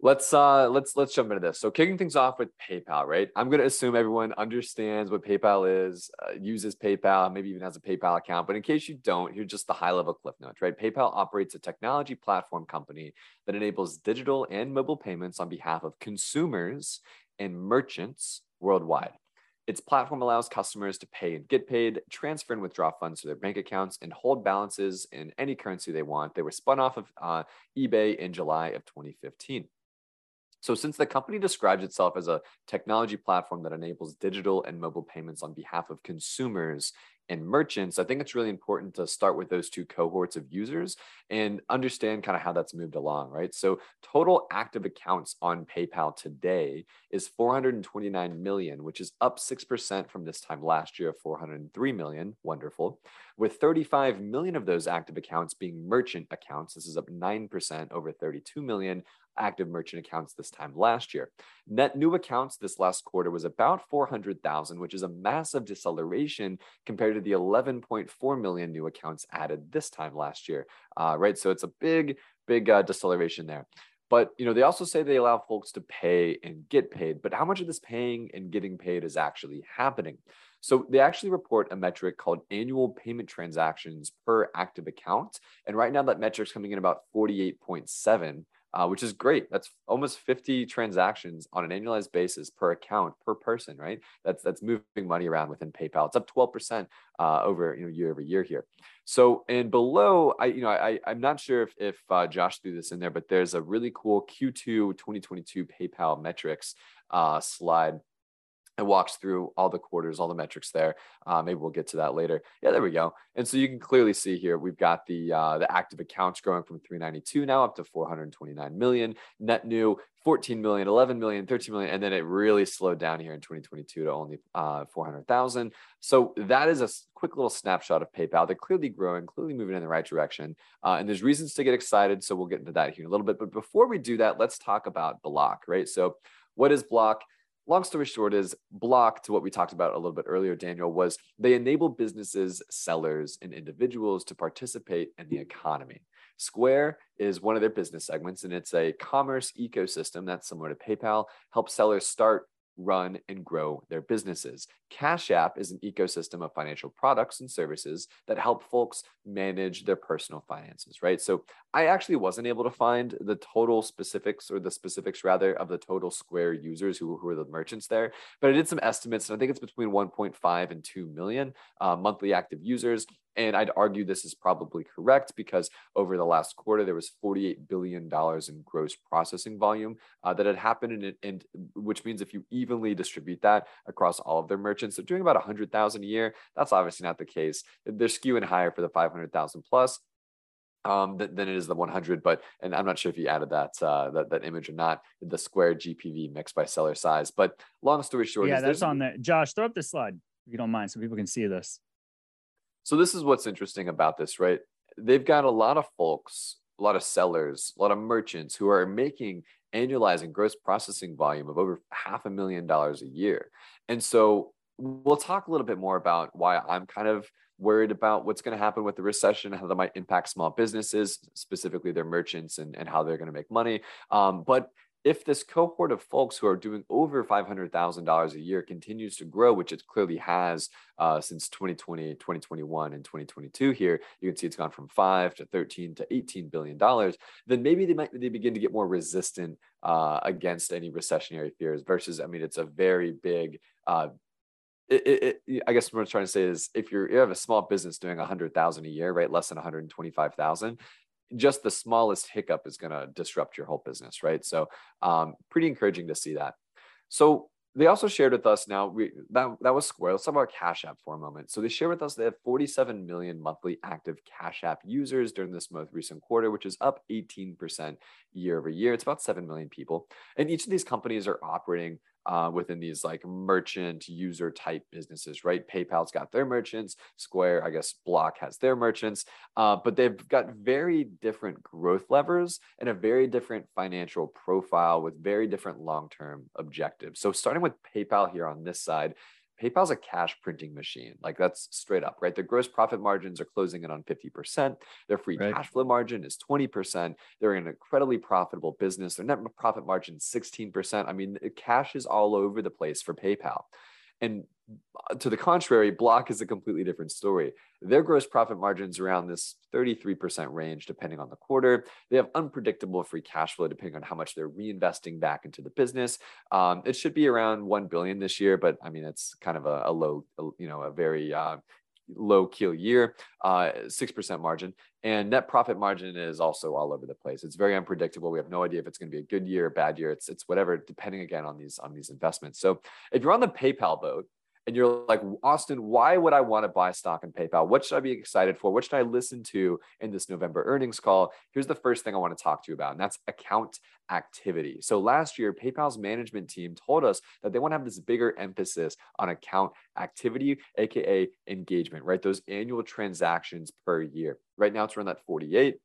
let's uh let's let's jump into this. So kicking things off with PayPal, right? I'm going to assume everyone understands what PayPal is, uh, uses PayPal, maybe even has a PayPal account. But in case you don't, here's just the high level cliff notes, right? PayPal operates a technology platform company that enables digital and mobile payments on behalf of consumers and merchants worldwide. Its platform allows customers to pay and get paid, transfer and withdraw funds to their bank accounts, and hold balances in any currency they want. They were spun off of uh, eBay in July of 2015. So, since the company describes itself as a technology platform that enables digital and mobile payments on behalf of consumers and merchants, I think it's really important to start with those two cohorts of users and understand kind of how that's moved along, right? So total active accounts on PayPal today is 429 million, which is up 6% from this time last year of 403 million. Wonderful. With 35 million of those active accounts being merchant accounts, this is up 9% over 32 million active merchant accounts this time last year. Net new accounts this last quarter was about 400,000, which is a massive deceleration compared to the 11.4 million new accounts added this time last year, uh, right? So it's a big, big uh, deceleration there. But you know, they also say they allow folks to pay and get paid. But how much of this paying and getting paid is actually happening? So they actually report a metric called annual payment transactions per active account. And right now that metric's coming in about 48.7 uh, which is great. That's almost 50 transactions on an annualized basis per account per person, right? That's that's moving money around within PayPal. It's up 12% uh, over you know year over year here. So and below, I you know I I'm not sure if if uh, Josh threw this in there, but there's a really cool Q2 2022 PayPal metrics uh, slide it walks through all the quarters, all the metrics there. Uh, maybe we'll get to that later. Yeah, there we go. And so you can clearly see here we've got the uh, the active accounts growing from 392 now up to 429 million. Net new 14 million, 11 million, 13 million, and then it really slowed down here in 2022 to only uh, 400,000. So that is a quick little snapshot of PayPal. They're clearly growing, clearly moving in the right direction, uh, and there's reasons to get excited. So we'll get into that here in a little bit. But before we do that, let's talk about Block, right? So what is Block? Long story short is block to what we talked about a little bit earlier daniel was they enable businesses sellers and individuals to participate in the economy. Square is one of their business segments and it's a commerce ecosystem that's similar to paypal helps sellers start run, and grow their businesses. Cash App is an ecosystem of financial products and services that help folks manage their personal finances, right? So I actually wasn't able to find the total specifics or the specifics rather of the total Square users who, who are the merchants there, but I did some estimates and I think it's between 1.5 and 2 million uh, monthly active users. And I'd argue this is probably correct because over the last quarter, there was $48 billion in gross processing volume uh, that had happened. And, and which means if you evenly distribute that across all of their merchants, they're doing about 100,000 a year. That's obviously not the case. They're skewing higher for the 500,000 plus um, than, than, it is the 100. But and I'm not sure if you added that uh, that, that image or not. The square GPV mixed by seller size. But long story short, yeah, that's on there. Josh, throw up the slide if you don't mind, so people can see this. So this is what's interesting about this, right? They've got a lot of folks, a lot of sellers, a lot of merchants who are making annualizing gross processing volume of over half a million dollars a year. And so we'll talk a little bit more about why I'm kind of worried about what's going to happen with the recession, how that might impact small businesses, specifically their merchants, and, and how they're going to make money. Um, but if this cohort of folks who are doing over $500,000 a year continues to grow, which it clearly has uh, since 2020, 2021, and 2022 here, you can see it's gone from five to 13 to 18 billion dollars. Then maybe they might they begin to get more resistant uh, against any recessionary fears. Versus, I mean, it's a very big. Uh, it, it, I guess what I'm trying to say is, if you're you have a small business doing 100,000 a year, right, less than 125,000, just the smallest hiccup is going to disrupt your whole business, right? So, um, pretty encouraging to see that. So, they also shared with us now we that, that was Square. Let's talk about Cash App for a moment. So they share with us they have 47 million monthly active Cash App users during this most recent quarter, which is up 18% year over year. It's about 7 million people. And each of these companies are operating uh, within these like merchant user type businesses, right? PayPal's got their merchants, Square, I guess Block has their merchants, uh, but they've got very different growth levers and a very different financial profile with very different long term objectives. So, starting with PayPal here on this side, PayPal's a cash printing machine. Like that's straight up, right? Their gross profit margins are closing in on 50%. Their free right. cash flow margin is 20%. They're an incredibly profitable business. Their net profit margin is 16%. I mean, cash is all over the place for PayPal. And to the contrary, Block is a completely different story. Their gross profit margins around this 33% range, depending on the quarter. They have unpredictable free cash flow, depending on how much they're reinvesting back into the business. Um, it should be around 1 billion this year, but I mean, it's kind of a, a low, you know, a very uh, low keel year, uh, 6% margin. And net profit margin is also all over the place. It's very unpredictable. We have no idea if it's going to be a good year bad year. It's, it's whatever, depending again on these, on these investments. So if you're on the PayPal boat, and you're like, Austin, why would I want to buy stock in PayPal? What should I be excited for? What should I listen to in this November earnings call? Here's the first thing I want to talk to you about, and that's account activity. So last year, PayPal's management team told us that they want to have this bigger emphasis on account activity, aka engagement, right? Those annual transactions per year. Right now, it's around that 48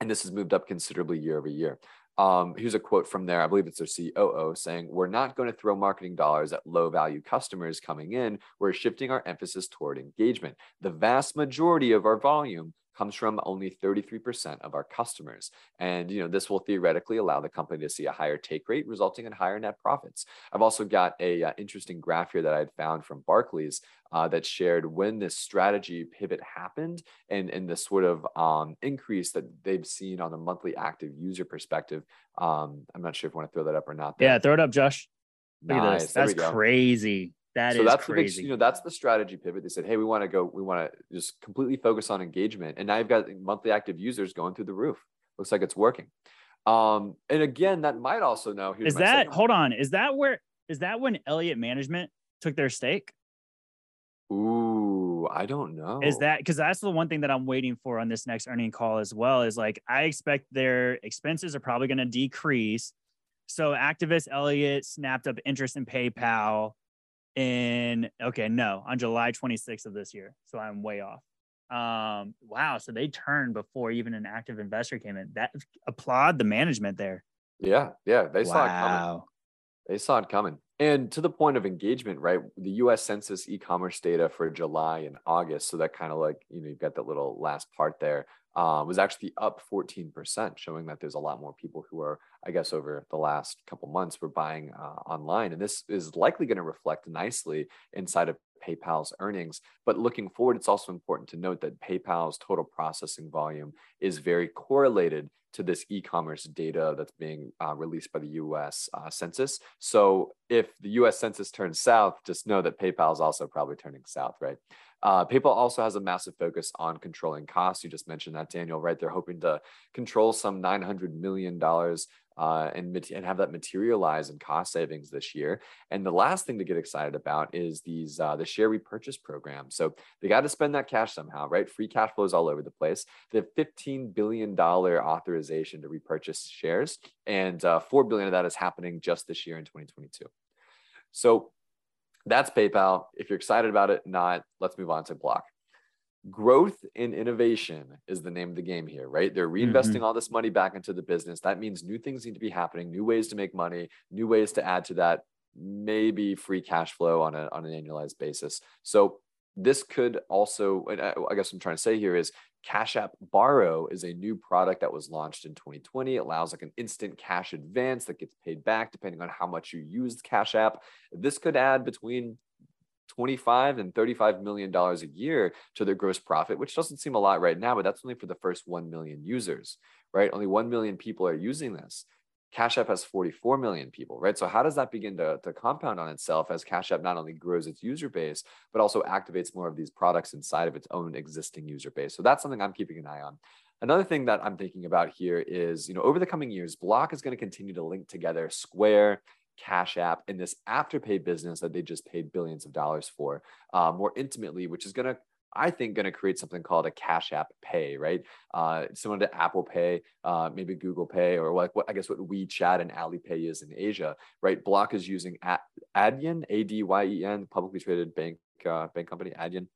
and this has moved up considerably year over year. Um, here's a quote from there. I believe it's their COO saying, We're not going to throw marketing dollars at low value customers coming in. We're shifting our emphasis toward engagement. The vast majority of our volume comes from only 33% of our customers. And you know, this will theoretically allow the company to see a higher take rate, resulting in higher net profits. I've also got a uh, interesting graph here that I had found from Barclays uh, that shared when this strategy pivot happened and, and the sort of um, increase that they've seen on a monthly active user perspective. Um, I'm not sure if you want to throw that up or not. There. Yeah, throw it up, Josh. Look nice. at this. That's crazy. That so that's crazy. the big, you know, that's the strategy pivot. They said, hey, we want to go, we want to just completely focus on engagement. And now you've got monthly active users going through the roof. Looks like it's working. Um, and again, that might also know is that hold on, is that where is that when Elliott Management took their stake? Ooh, I don't know. Is that because that's the one thing that I'm waiting for on this next earning call as well? Is like I expect their expenses are probably going to decrease. So activist Elliott snapped up interest in PayPal in okay, no, on July 26th of this year. So I'm way off. Um, wow. So they turned before even an active investor came in. That applaud the management there. Yeah, yeah. They wow. saw it coming. They saw it coming. And to the point of engagement, right? The US Census e commerce data for July and August. So that kind of like, you know, you've got that little last part there uh, was actually up 14%, showing that there's a lot more people who are, I guess, over the last couple months were buying uh, online. And this is likely going to reflect nicely inside of PayPal's earnings. But looking forward, it's also important to note that PayPal's total processing volume is very correlated to this e-commerce data that's being uh, released by the U.S. Uh, Census. So if the U.S. Census turns south, just know that PayPal is also probably turning south, right? Uh, PayPal also has a massive focus on controlling costs. You just mentioned that, Daniel, right? They're hoping to control some $900 million uh, and, and have that materialize in cost savings this year. And the last thing to get excited about is these uh, the share repurchase program. So they got to spend that cash somehow, right? Free cash flows all over the place. They have $15 billion authorization to repurchase shares, and uh, 4 billion of that is happening just this year in 2022. So that's PayPal. If you're excited about it, not, let's move on to Block. Growth and innovation is the name of the game here, right? They're reinvesting mm-hmm. all this money back into the business. That means new things need to be happening, new ways to make money, new ways to add to that, maybe free cash flow on, a, on an annualized basis. So this could also, I guess I'm trying to say here is Cash App Borrow is a new product that was launched in 2020. It allows like an instant cash advance that gets paid back depending on how much you use Cash App. This could add between 25 and 35 million dollars a year to their gross profit, which doesn't seem a lot right now, but that's only for the first 1 million users, right? Only 1 million people are using this. Cash App has 44 million people, right? So how does that begin to, to compound on itself as Cash App not only grows its user base, but also activates more of these products inside of its own existing user base? So that's something I'm keeping an eye on. Another thing that I'm thinking about here is, you know, over the coming years, Block is going to continue to link together Square, Cash App, and this Afterpay business that they just paid billions of dollars for uh, more intimately, which is going to I think, going to create something called a Cash App Pay, right? Uh, similar to Apple Pay, uh, maybe Google Pay, or like what I guess what WeChat and Alipay is in Asia, right? Block is using Adyen, A D Y E N, publicly traded bank uh, bank company Adyen.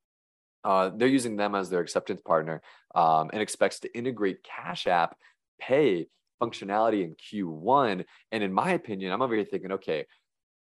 Uh, they're using them as their acceptance partner um, and expects to integrate Cash App Pay functionality in Q1. And in my opinion, I'm over here thinking, okay,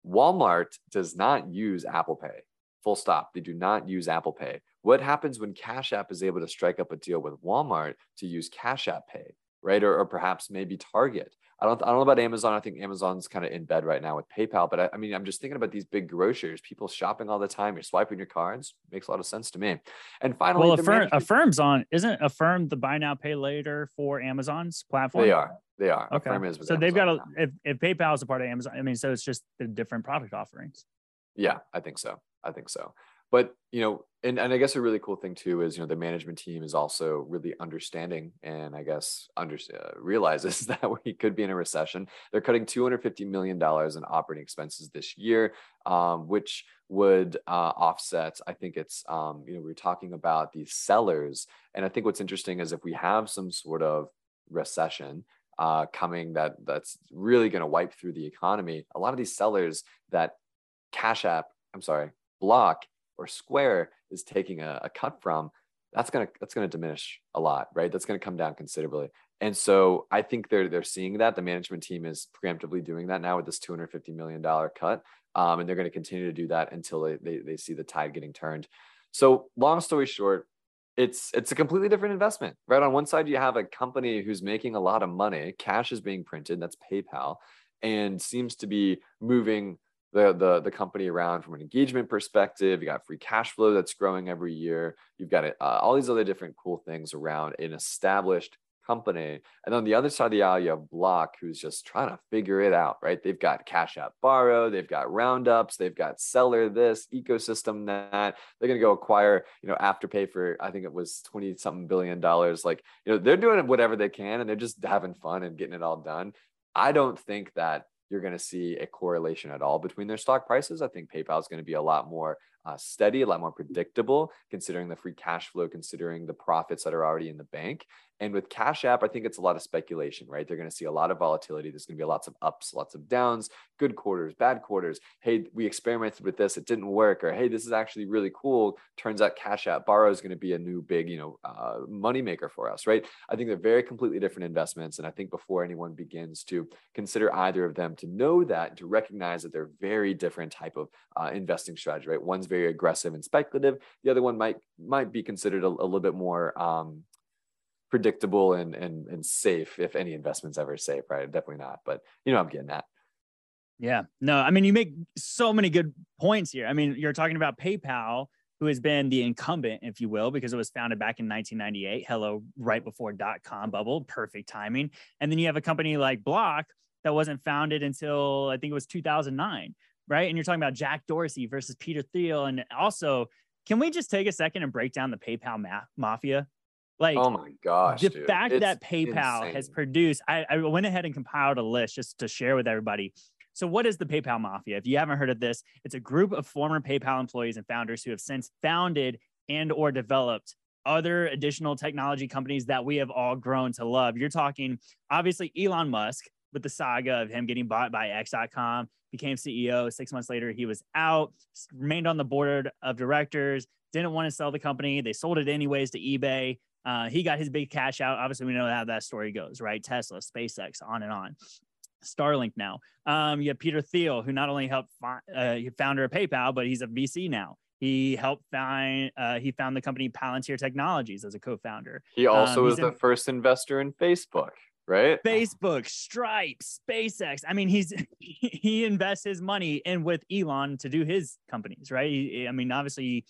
Walmart does not use Apple Pay. Full stop. They do not use Apple Pay. What happens when Cash App is able to strike up a deal with Walmart to use Cash App Pay, right? Or, or perhaps maybe Target. I don't, I don't know about Amazon. I think Amazon's kind of in bed right now with PayPal. But I, I, mean, I'm just thinking about these big grocers, people shopping all the time. You're swiping your cards. Makes a lot of sense to me. And finally, well, Affirm, Affirm's on, isn't Affirm the buy now, pay later for Amazon's platform? They are. They are. Okay. so Amazon they've got a, if, if PayPal is a part of Amazon, I mean, so it's just the different product offerings. Yeah, I think so. I think so. But you know, and, and I guess a really cool thing too is you know the management team is also really understanding and I guess under uh, realizes *laughs* that we could be in a recession. They're cutting 250 million dollars in operating expenses this year, um, which would uh, offset. I think it's um, you know we are talking about these sellers, and I think what's interesting is if we have some sort of recession uh, coming that that's really going to wipe through the economy. A lot of these sellers that Cash App, I'm sorry, Block or Square is taking a, a cut from, that's gonna that's gonna diminish a lot, right? That's gonna come down considerably. And so I think they're they're seeing that the management team is preemptively doing that now with this 250 million dollar cut, um, and they're going to continue to do that until they, they they see the tide getting turned. So long story short, it's it's a completely different investment right on one side you have a company who's making a lot of money cash is being printed that's paypal and seems to be moving the, the the company around from an engagement perspective you got free cash flow that's growing every year you've got uh, all these other different cool things around an established company. And on the other side of the aisle, you have Block, who's just trying to figure it out, right? They've got Cash App Borrow, they've got Roundups, they've got Seller this, ecosystem that. They're going to go acquire, you know, Afterpay for, I think it was 20 something billion dollars. Like, you know, they're doing whatever they can and they're just having fun and getting it all done. I don't think that you're going to see a correlation at all between their stock prices. I think PayPal is going to be a lot more uh, steady, a lot more predictable, considering the free cash flow, considering the profits that are already in the bank. And with Cash App, I think it's a lot of speculation, right? They're going to see a lot of volatility. There's going to be lots of ups, lots of downs, good quarters, bad quarters. Hey, we experimented with this, it didn't work, or hey, this is actually really cool. Turns out Cash App Borrow is going to be a new big, you know, uh, money maker for us, right? I think they're very completely different investments, and I think before anyone begins to consider either of them, to know that and to recognize that they're very different type of uh, investing strategy, right? One's very aggressive and speculative. The other one might might be considered a, a little bit more um, predictable and and and safe if any investment's ever safe right? Definitely not but you know i'm getting that yeah. No i mean you make so many good points here. I mean you're talking about paypal who has been the incumbent if you will because it was founded back in 1998 hello right before dot com bubble perfect timing. And then you have a company like block that wasn't founded until i think it was 2009 right? And you're talking about jack dorsey versus peter thiel. And also can we just take a second and break down the paypal ma- mafia like, oh my gosh, the dude. fact It's that PayPal insane. has produced, I, I went ahead and compiled a list just to share with everybody. So, what is the PayPal Mafia? If you haven't heard of this, it's a group of former PayPal employees and founders who have since founded and or developed other additional technology companies that we have all grown to love. You're talking obviously Elon Musk with the saga of him getting bought by X.com, became CEO. Six months later, he was out, remained on the board of directors, didn't want to sell the company. They sold it anyways to eBay. Uh, he got his big cash out. Obviously, we know how that story goes, right? Tesla, SpaceX, on and on. Starlink now. Um, you have Peter Thiel, who not only helped find, uh, founder of PayPal, but he's a VC now. He helped find, uh, he found the company Palantir Technologies as a co-founder. He also Um, was the in- first investor in Facebook, right? Facebook, Stripe, SpaceX. I mean, he's *laughs* he invests his money in with Elon to do his companies, right? He- I mean, obviously,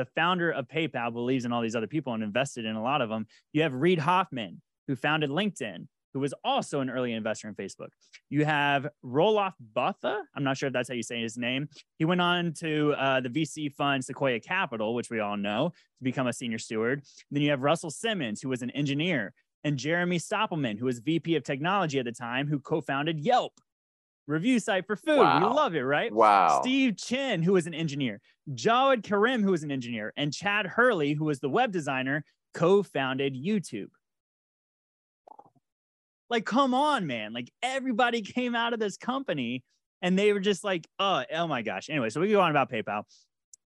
the founder of PayPal believes in all these other people and invested in a lot of them. You have Reid Hoffman, who founded LinkedIn, who was also an early investor in Facebook. You have Roelof Botha. I'm not sure if that's how you say his name. He went on to uh, the VC fund Sequoia Capital, which we all know, to become a senior steward. Then you have Russell Simmons, who was an engineer, and Jeremy Stoppelman, who was VP of technology at the time, who co-founded Yelp, review site for food. We Wow. love it, right? Wow. Steve Chen, who was an engineer, Jawed Karim, who was an engineer, and Chad Hurley, who was the web designer, co-founded YouTube. Like, come on, man. Like everybody *laughs* came out of this company and they were just like, oh, oh my gosh. Anyway, so we go on about PayPal,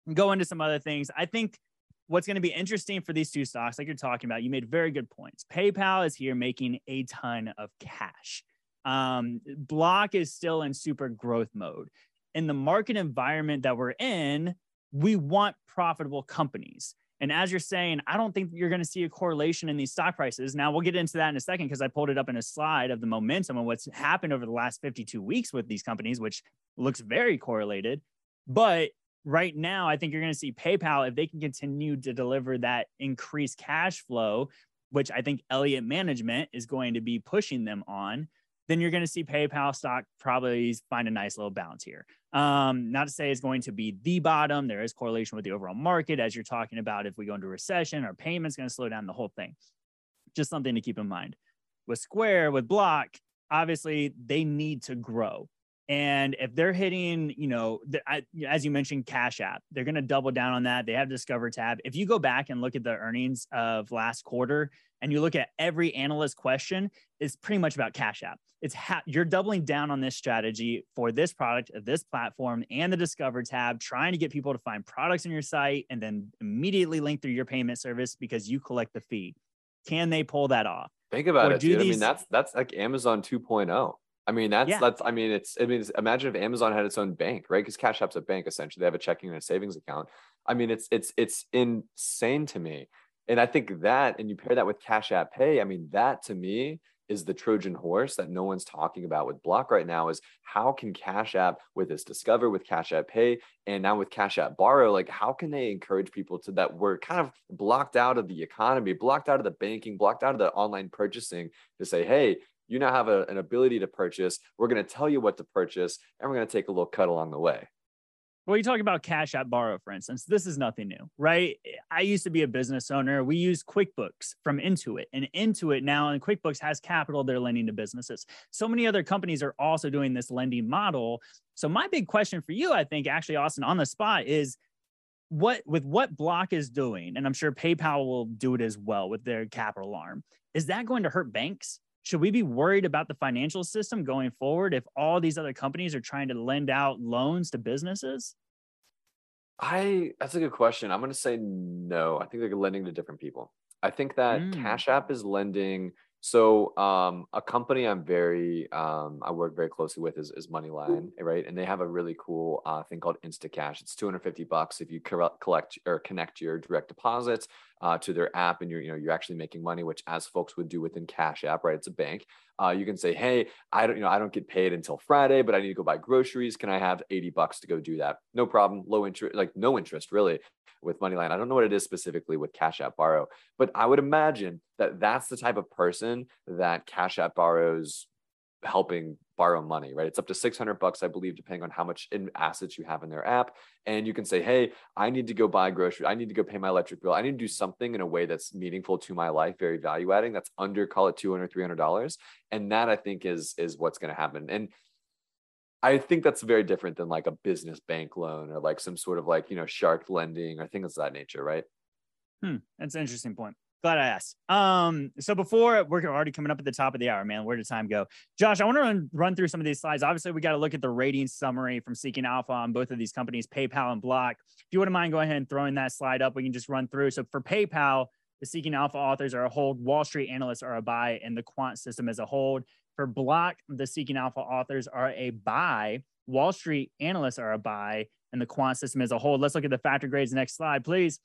and go into some other things. I think what's going to be interesting for these two stocks, like you're talking about, you made very good points. PayPal is here making a ton of cash. Um, Block is still in super growth mode. In the market environment that we're in, we want profitable companies. And as you're saying, I don't think you're going to see a correlation in these stock prices. Now, we'll get into that in a second because I pulled it up in a slide of the momentum and what's happened over the last 52 weeks with these companies, which looks very correlated. But right now, I think you're going to see PayPal, if they can continue to deliver that increased cash flow, which I think Elliott Management is going to be pushing them on. Then you're going to see PayPal stock probably find a nice little bounce here. Um, not to say it's going to be the bottom. There is correlation with the overall market as you're talking about if we go into recession, our payments going to slow down the whole thing. Just something to keep in mind. With Square, with Block, obviously they need to grow. And if they're hitting, you know, the, I, as you mentioned, Cash App, they're going to double down on that. They have Discover tab. If you go back and look at the earnings of last quarter and you look at every analyst question, it's pretty much about Cash App. It's ha- you're doubling down on this strategy for this product, this platform, and the Discover tab, trying to get people to find products on your site and then immediately link through your payment service because you collect the fee. Can they pull that off? Think about or it, dude. These... I mean, that's that's like Amazon 2.0. I mean, that's yeah. that's. I mean, it's. I mean, imagine if Amazon had its own bank, right? Because Cash App's a bank essentially. They have a checking and a savings account. I mean, it's it's it's insane to me. And I think that, and you pair that with Cash App Pay. I mean, that to me is the Trojan horse that no one's talking about with Block right now. Is how can Cash App with this Discover, with Cash App Pay, and now with Cash App Borrow, like how can they encourage people to that were kind of blocked out of the economy, blocked out of the banking, blocked out of the online purchasing to say, hey, you now have a, an ability to purchase. We're going to tell you what to purchase, and we're going to take a little cut along the way. Well, you talk about Cash App Borrow, for instance. This is nothing new, right? Eh, I used to be a business owner. We use QuickBooks from Intuit, and Intuit now and QuickBooks has capital they're lending to businesses. So many other companies are also doing this lending model. So my big question for you, I think, actually, Austin, on the spot is what with what Block is doing, and I'm sure PayPal will do it as well with their capital arm. Is that going to hurt banks? Should we be worried about the financial system going forward if all these other companies are trying to lend out loans to businesses? I that's a good question. I'm going to say no. I think they're lending to different people. I think that mm. Cash App is lending so um, a company I'm very um, I work very closely with is, is MoneyLion, right? And they have a really cool uh, thing called Instacash. It's 250 bucks if you collect or connect your direct deposits uh, to their app, and you're you know you're actually making money, which as folks would do within Cash App, right? It's a bank. Uh, you can say, hey, I don't you know I don't get paid until Friday, but I need to go buy groceries. Can I have 80 bucks to go do that? No problem. Low interest, like no interest really with MoneyLion. I don't know what it is specifically with Cash App Borrow, but I would imagine that that's the type of person that Cash App borrows helping borrow money, right? It's up to 600 bucks, I believe, depending on how much in assets you have in their app. And you can say, hey, I need to go buy groceries. I need to go pay my electric bill. I need to do something in a way that's meaningful to my life, very value adding. That's under, call it 200, $300. And that I think is, is what's going to happen. And I think that's very different than like a business bank loan or like some sort of like, you know, shark lending or things of that nature, right? Hmm. That's an interesting point. Glad I asked. Um, so before we're already coming up at the top of the hour, man, where did time go? Josh, I want to run, run through some of these slides. Obviously, we got to look at the rating summary from Seeking Alpha on both of these companies, PayPal and Block. If you wouldn't mind, go ahead and throwing that slide up. We can just run through. So for PayPal, the Seeking Alpha authors are a hold, Wall Street analysts are a buy, and the quant system is a hold. For Block, the Seeking Alpha authors are a buy, Wall Street analysts are a buy, and the quant system as a whole. Let's look at the factor grades. Next slide, please.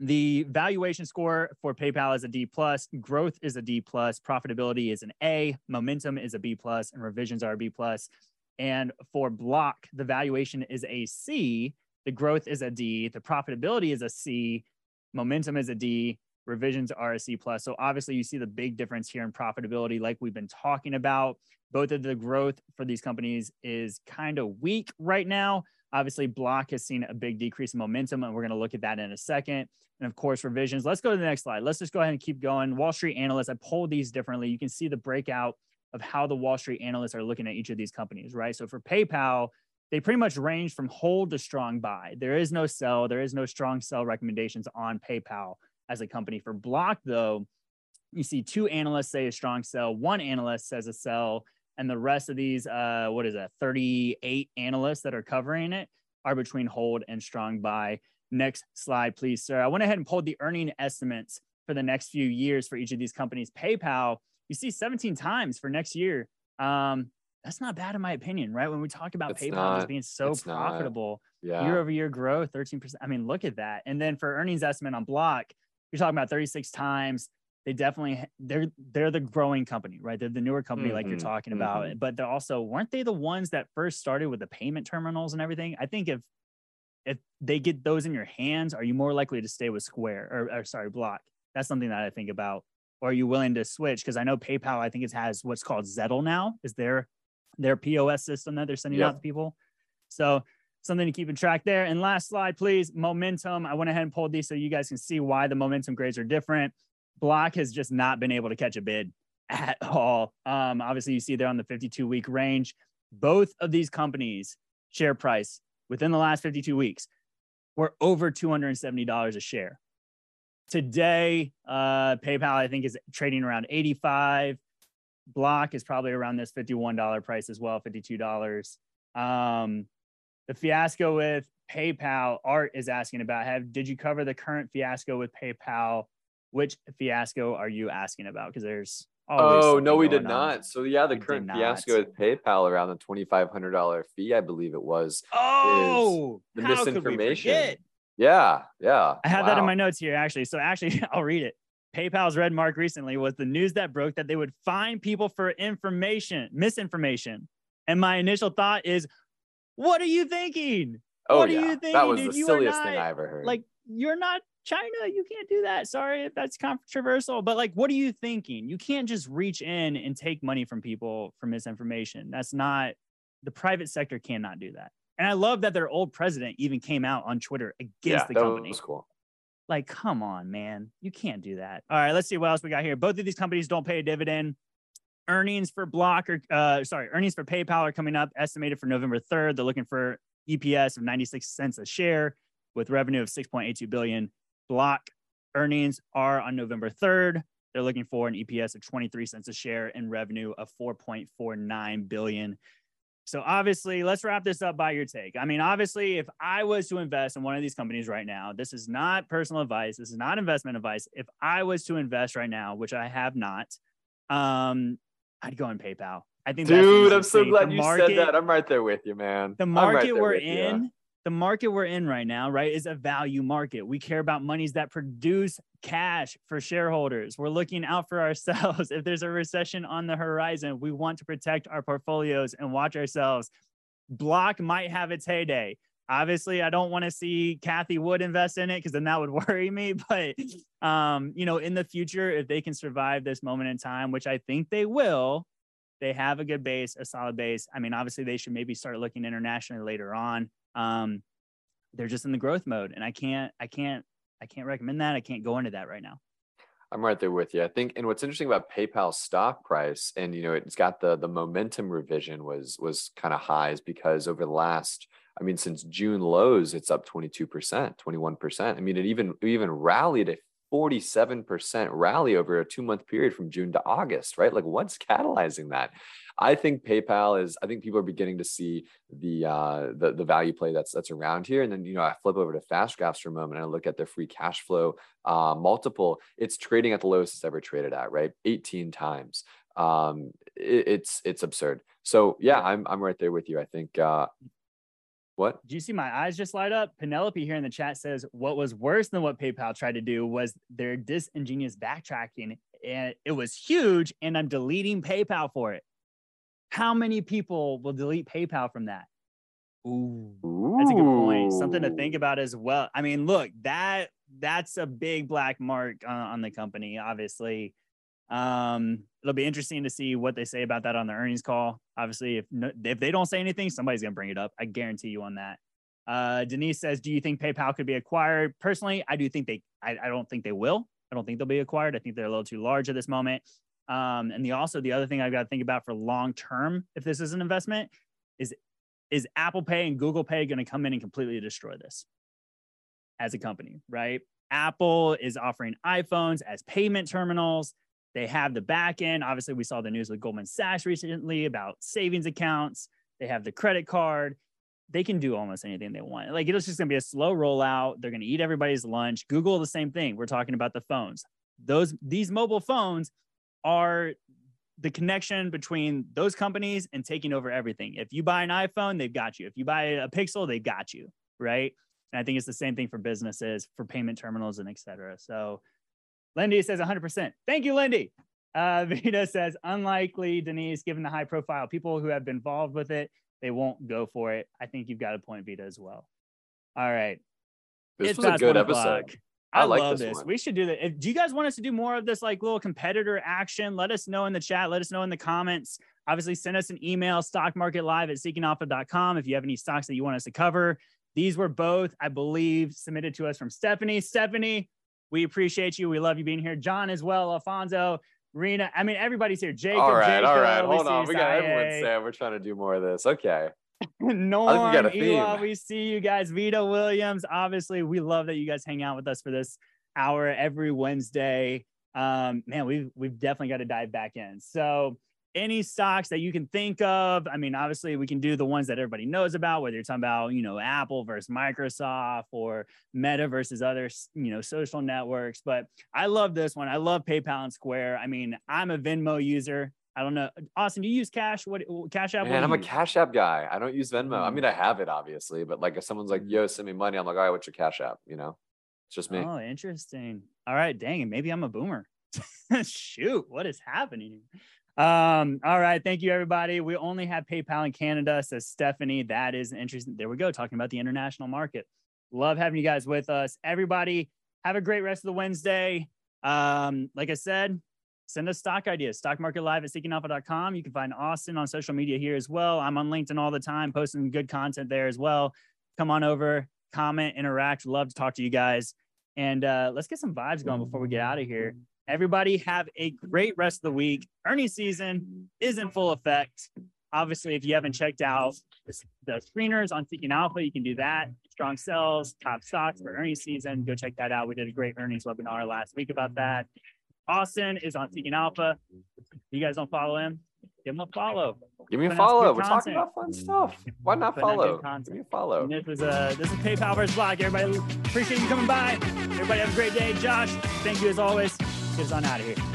The valuation score for PayPal is a D plus, growth is a D plus, profitability is an A, momentum is a B plus, and revisions are a B plus. And for Block, the valuation is a C, the growth is a D, the profitability is a C, momentum is a D, revisions are a C plus. So obviously you see the big difference here in profitability, like we've been talking about. Both of the growth for these companies is kind of weak right now. Obviously, Block has seen a big decrease in momentum, and we're going to look at that in a second. And of course, revisions. Let's go to the next slide. Let's just go ahead and keep going. Wall Street analysts, I pulled these differently. You can see the breakout of how the Wall Street analysts are looking at each of these companies, right? So for PayPal, they pretty much range from hold to strong buy. There is no sell, there is no strong sell recommendations on PayPal as a company. For Block, though, you see two analysts say a strong sell, one analyst says a sell, and the rest of these, uh, what is that, 38 analysts that are covering it are between hold and strong buy. Next slide, please, sir. I went ahead and pulled the earning estimates for the next few years for each of these companies. PayPal, you see 17 times for next year. Um, that's not bad in my opinion, right? When we talk about it's PayPal not, as being so profitable, yeah. year over year growth, 13%. I mean, look at that. And then for earnings estimate on Block, you're talking about 36 times. They definitely they're they're the growing company, right? They're the newer company mm-hmm, like you're mm-hmm, talking mm-hmm. about. But they're also weren't they the ones that first started with the payment terminals and everything? I think if if they get those in your hands, are you more likely to stay with Square or, or sorry, Block? That's something that I think about. or are you willing to switch? Because I know PayPal, I think it has what's called Zettle now, is their their POS system that they're sending yep. out to people. So something to keep in track there. And last slide, please. Momentum. I went ahead and pulled these so you guys can see why the momentum grades are different. Block has just not been able to catch a bid at *laughs* all. Um, obviously, you see there on the 52 week range. Both of these companies' share price within the last 52 weeks were over $270 a share. Today, uh, PayPal, I think, is trading around 85. Block is probably around this $51 price as well, $52. Um, the fiasco with PayPal, Art is asking about have did you cover the current fiasco with PayPal? Which fiasco are you asking about? Because there's oh no, we did on. not. So yeah, the we current fiasco with PayPal around the twenty five hundred dollar fee, I believe it was. Oh, the misinformation. Yeah, yeah. I have wow. that in my notes here actually. So actually, *laughs* I'll read it. PayPal's red mark recently was the news that broke that they would fine people for information, misinformation. And my initial thought is, what are you thinking? Oh, what yeah. are you thinking? That was the silliest not, thing I ever heard. Like, you're not China. You can't do that. Sorry if that's controversial, but like, what are you thinking? You can't just reach in and take money from people for misinformation. That's not the private sector cannot do that. And I love that their old president even came out on Twitter against yeah, the company. That was cool. Like, come on, man. You can't do that. All right, let's see what else we got here. Both of these companies don't pay a dividend. Earnings for Block or uh, sorry, earnings for PayPal are coming up, estimated for November 3rd. They're looking for EPS of 96 cents a share with revenue of 6.82 billion. Block earnings are on November 3rd. They're looking for an EPS of 23 cents a share and revenue of 4.49 billion. So obviously, let's wrap this up by your take. I mean, obviously, if I was to invest in one of these companies right now, this is not personal advice. This is not investment advice. If I was to invest right now, which I have not, um, I'd go on PayPal. I think, dude, I'm so glad the you market, said that. I'm right there with you, man. The market right we're in, you. the market we're in right now, right, is a value market. We care about monies that produce cash for shareholders. We're looking out for *laughs* ourselves. If there's a recession on the horizon, we want to protect our portfolios and watch ourselves. Block might have its heyday. Obviously, I don't want to see Cathie Wood invest in it because then that would *laughs* worry me. But um, you know, in the future, if they can survive this moment in time, which I think they will, they have a good base, a solid base. I mean, obviously, they should maybe start looking internationally later on. Um, they're just in the growth mode, and I can't, I can't, I can't recommend that. I can't go into that right now. I'm right there with you. I think, and what's interesting about PayPal's stock price, and you know, it's got the the momentum revision was was kind of high, is because over the last, I mean, since June lows, it's up 22 percent, 21 percent. I mean, it even it even rallied a 47% rally over a two month period from June to August, right? Like, what's catalyzing that? I think PayPal is. I think people are beginning to see the uh, the the value play that's that's around here. And then you know, I flip over to Fast Graphs for a moment and I look at their free cash flow uh, multiple. It's trading at the lowest it's ever traded at, right? 18 times. Um, it, it's it's absurd. So yeah, I'm I'm right there with you. I think uh, what? Do you see my eyes just light up? Penelope here in the chat says what was worse than what PayPal tried to do was their disingenuous backtracking. And it was huge, and I'm deleting PayPal for it. How many people will delete PayPal from that? Ooh, that's a good point. Something to think about as well. I mean, look, that that's a big black mark on, on the company, obviously. Um, it'll be interesting to see what they say about that on the earnings call. Obviously, if if they don't say anything, somebody's gonna bring it up. I guarantee you on that. Uh, Denise says, "Do you think PayPal could be acquired?" Personally, I do think they. I, I don't think they will. I don't think they'll be acquired. I think they're a little too large at this moment. Um, and the also the other thing I've got to think about for long term, if this is an investment, is is Apple Pay and Google Pay going to come in and completely destroy this as a company? Right? Apple is offering iPhones as payment terminals. They have the back end. Obviously, we saw the news with Goldman Sachs recently about savings accounts. They have the credit card. They can do almost anything they want. Like it's just going to be a slow rollout. They're going to eat everybody's lunch. Google, the same thing. We're talking about the phones. Those these mobile phones are the connection between those companies and taking over everything. If you buy an iPhone, they've got you. If you buy a Pixel, they've got you, right? And I think it's the same thing for businesses, for payment terminals, and et cetera. So Lindy says 100%. Thank you, Lindy. Uh, *laughs* Vita says, unlikely, Denise, given the high profile people who have been involved with it, they won't go for it. I think you've got a point, Vita, as well. All right. This it's was a good episode. I, I, like love this. We should do that. If, do you guys want us to do more of this like little competitor action? Let us know in the chat. Let us know in the comments. Obviously, send us an email, stockmarketlive at seekingalpha.com if you have any stocks that you want us to cover. These were both, I believe, submitted to us from Stephanie. Stephanie, we appreciate you. We love you being here. John as well, Alfonso, Rena. I mean, everybody's here. Jacob. all right, Jacob, all right. we Hold see on. We got everyone saying we're trying to do more of this. Okay. *laughs* Norm, Eli, we see you guys. Vito Williams, obviously, we love that you guys hang out with us for this hour every Wednesday. Um, man, we've we've definitely got to dive back in. So, any stocks that you can think of? I mean, obviously, we can do the ones that everybody knows about, whether you're talking about you know Apple versus Microsoft or Meta versus other you know social networks. But I love this one. I love PayPal and Square. I mean, I'm a Venmo user. I don't know, Austin. Do you use Cash? What Cash App? Man, I'm a use? Cash App guy. I don't use Venmo. I Mm. mean, I have it obviously, but like if someone's like. "Yo, send me money," I'm like, "All right, what's your Cash App?" You know, it's just me. Oh, interesting. All right, dang it. Maybe I'm a boomer. *laughs* Shoot, what is happening? Um, all right, thank you, everybody. We only have PayPal in Canada, says Stephanie. That is interesting. There we go, talking about the international market. Love having you guys with us. Everybody, have a great rest of the Wednesday. Um, like I said, send us stock ideas. Stock market live at seekingalpha.com. You can find Austin on social media here as well. I'm on LinkedIn all the time, posting good content there as well. Come on over, comment, interact. Love to talk to you guys. And uh, let's get some vibes going before we get out of here. Everybody have a great rest of the week. Earnings season is in full effect. Obviously, if you haven't checked out the screeners on Seeking Alpha, you can do that. Strong sales, top stocks for earnings season. Go check that out. We did a great earnings webinar last week about that. Austin is on Seeking Alpha. You guys don't follow him? Give him a follow. Give me a Putting out some follow. We're talking about fun stuff. Why not Putting out good follow? content. Give me a follow. And this was uh this is PayPal versus Block. Everybody appreciate you coming by. Everybody have a great day. Josh, thank you as always. Us on out of here.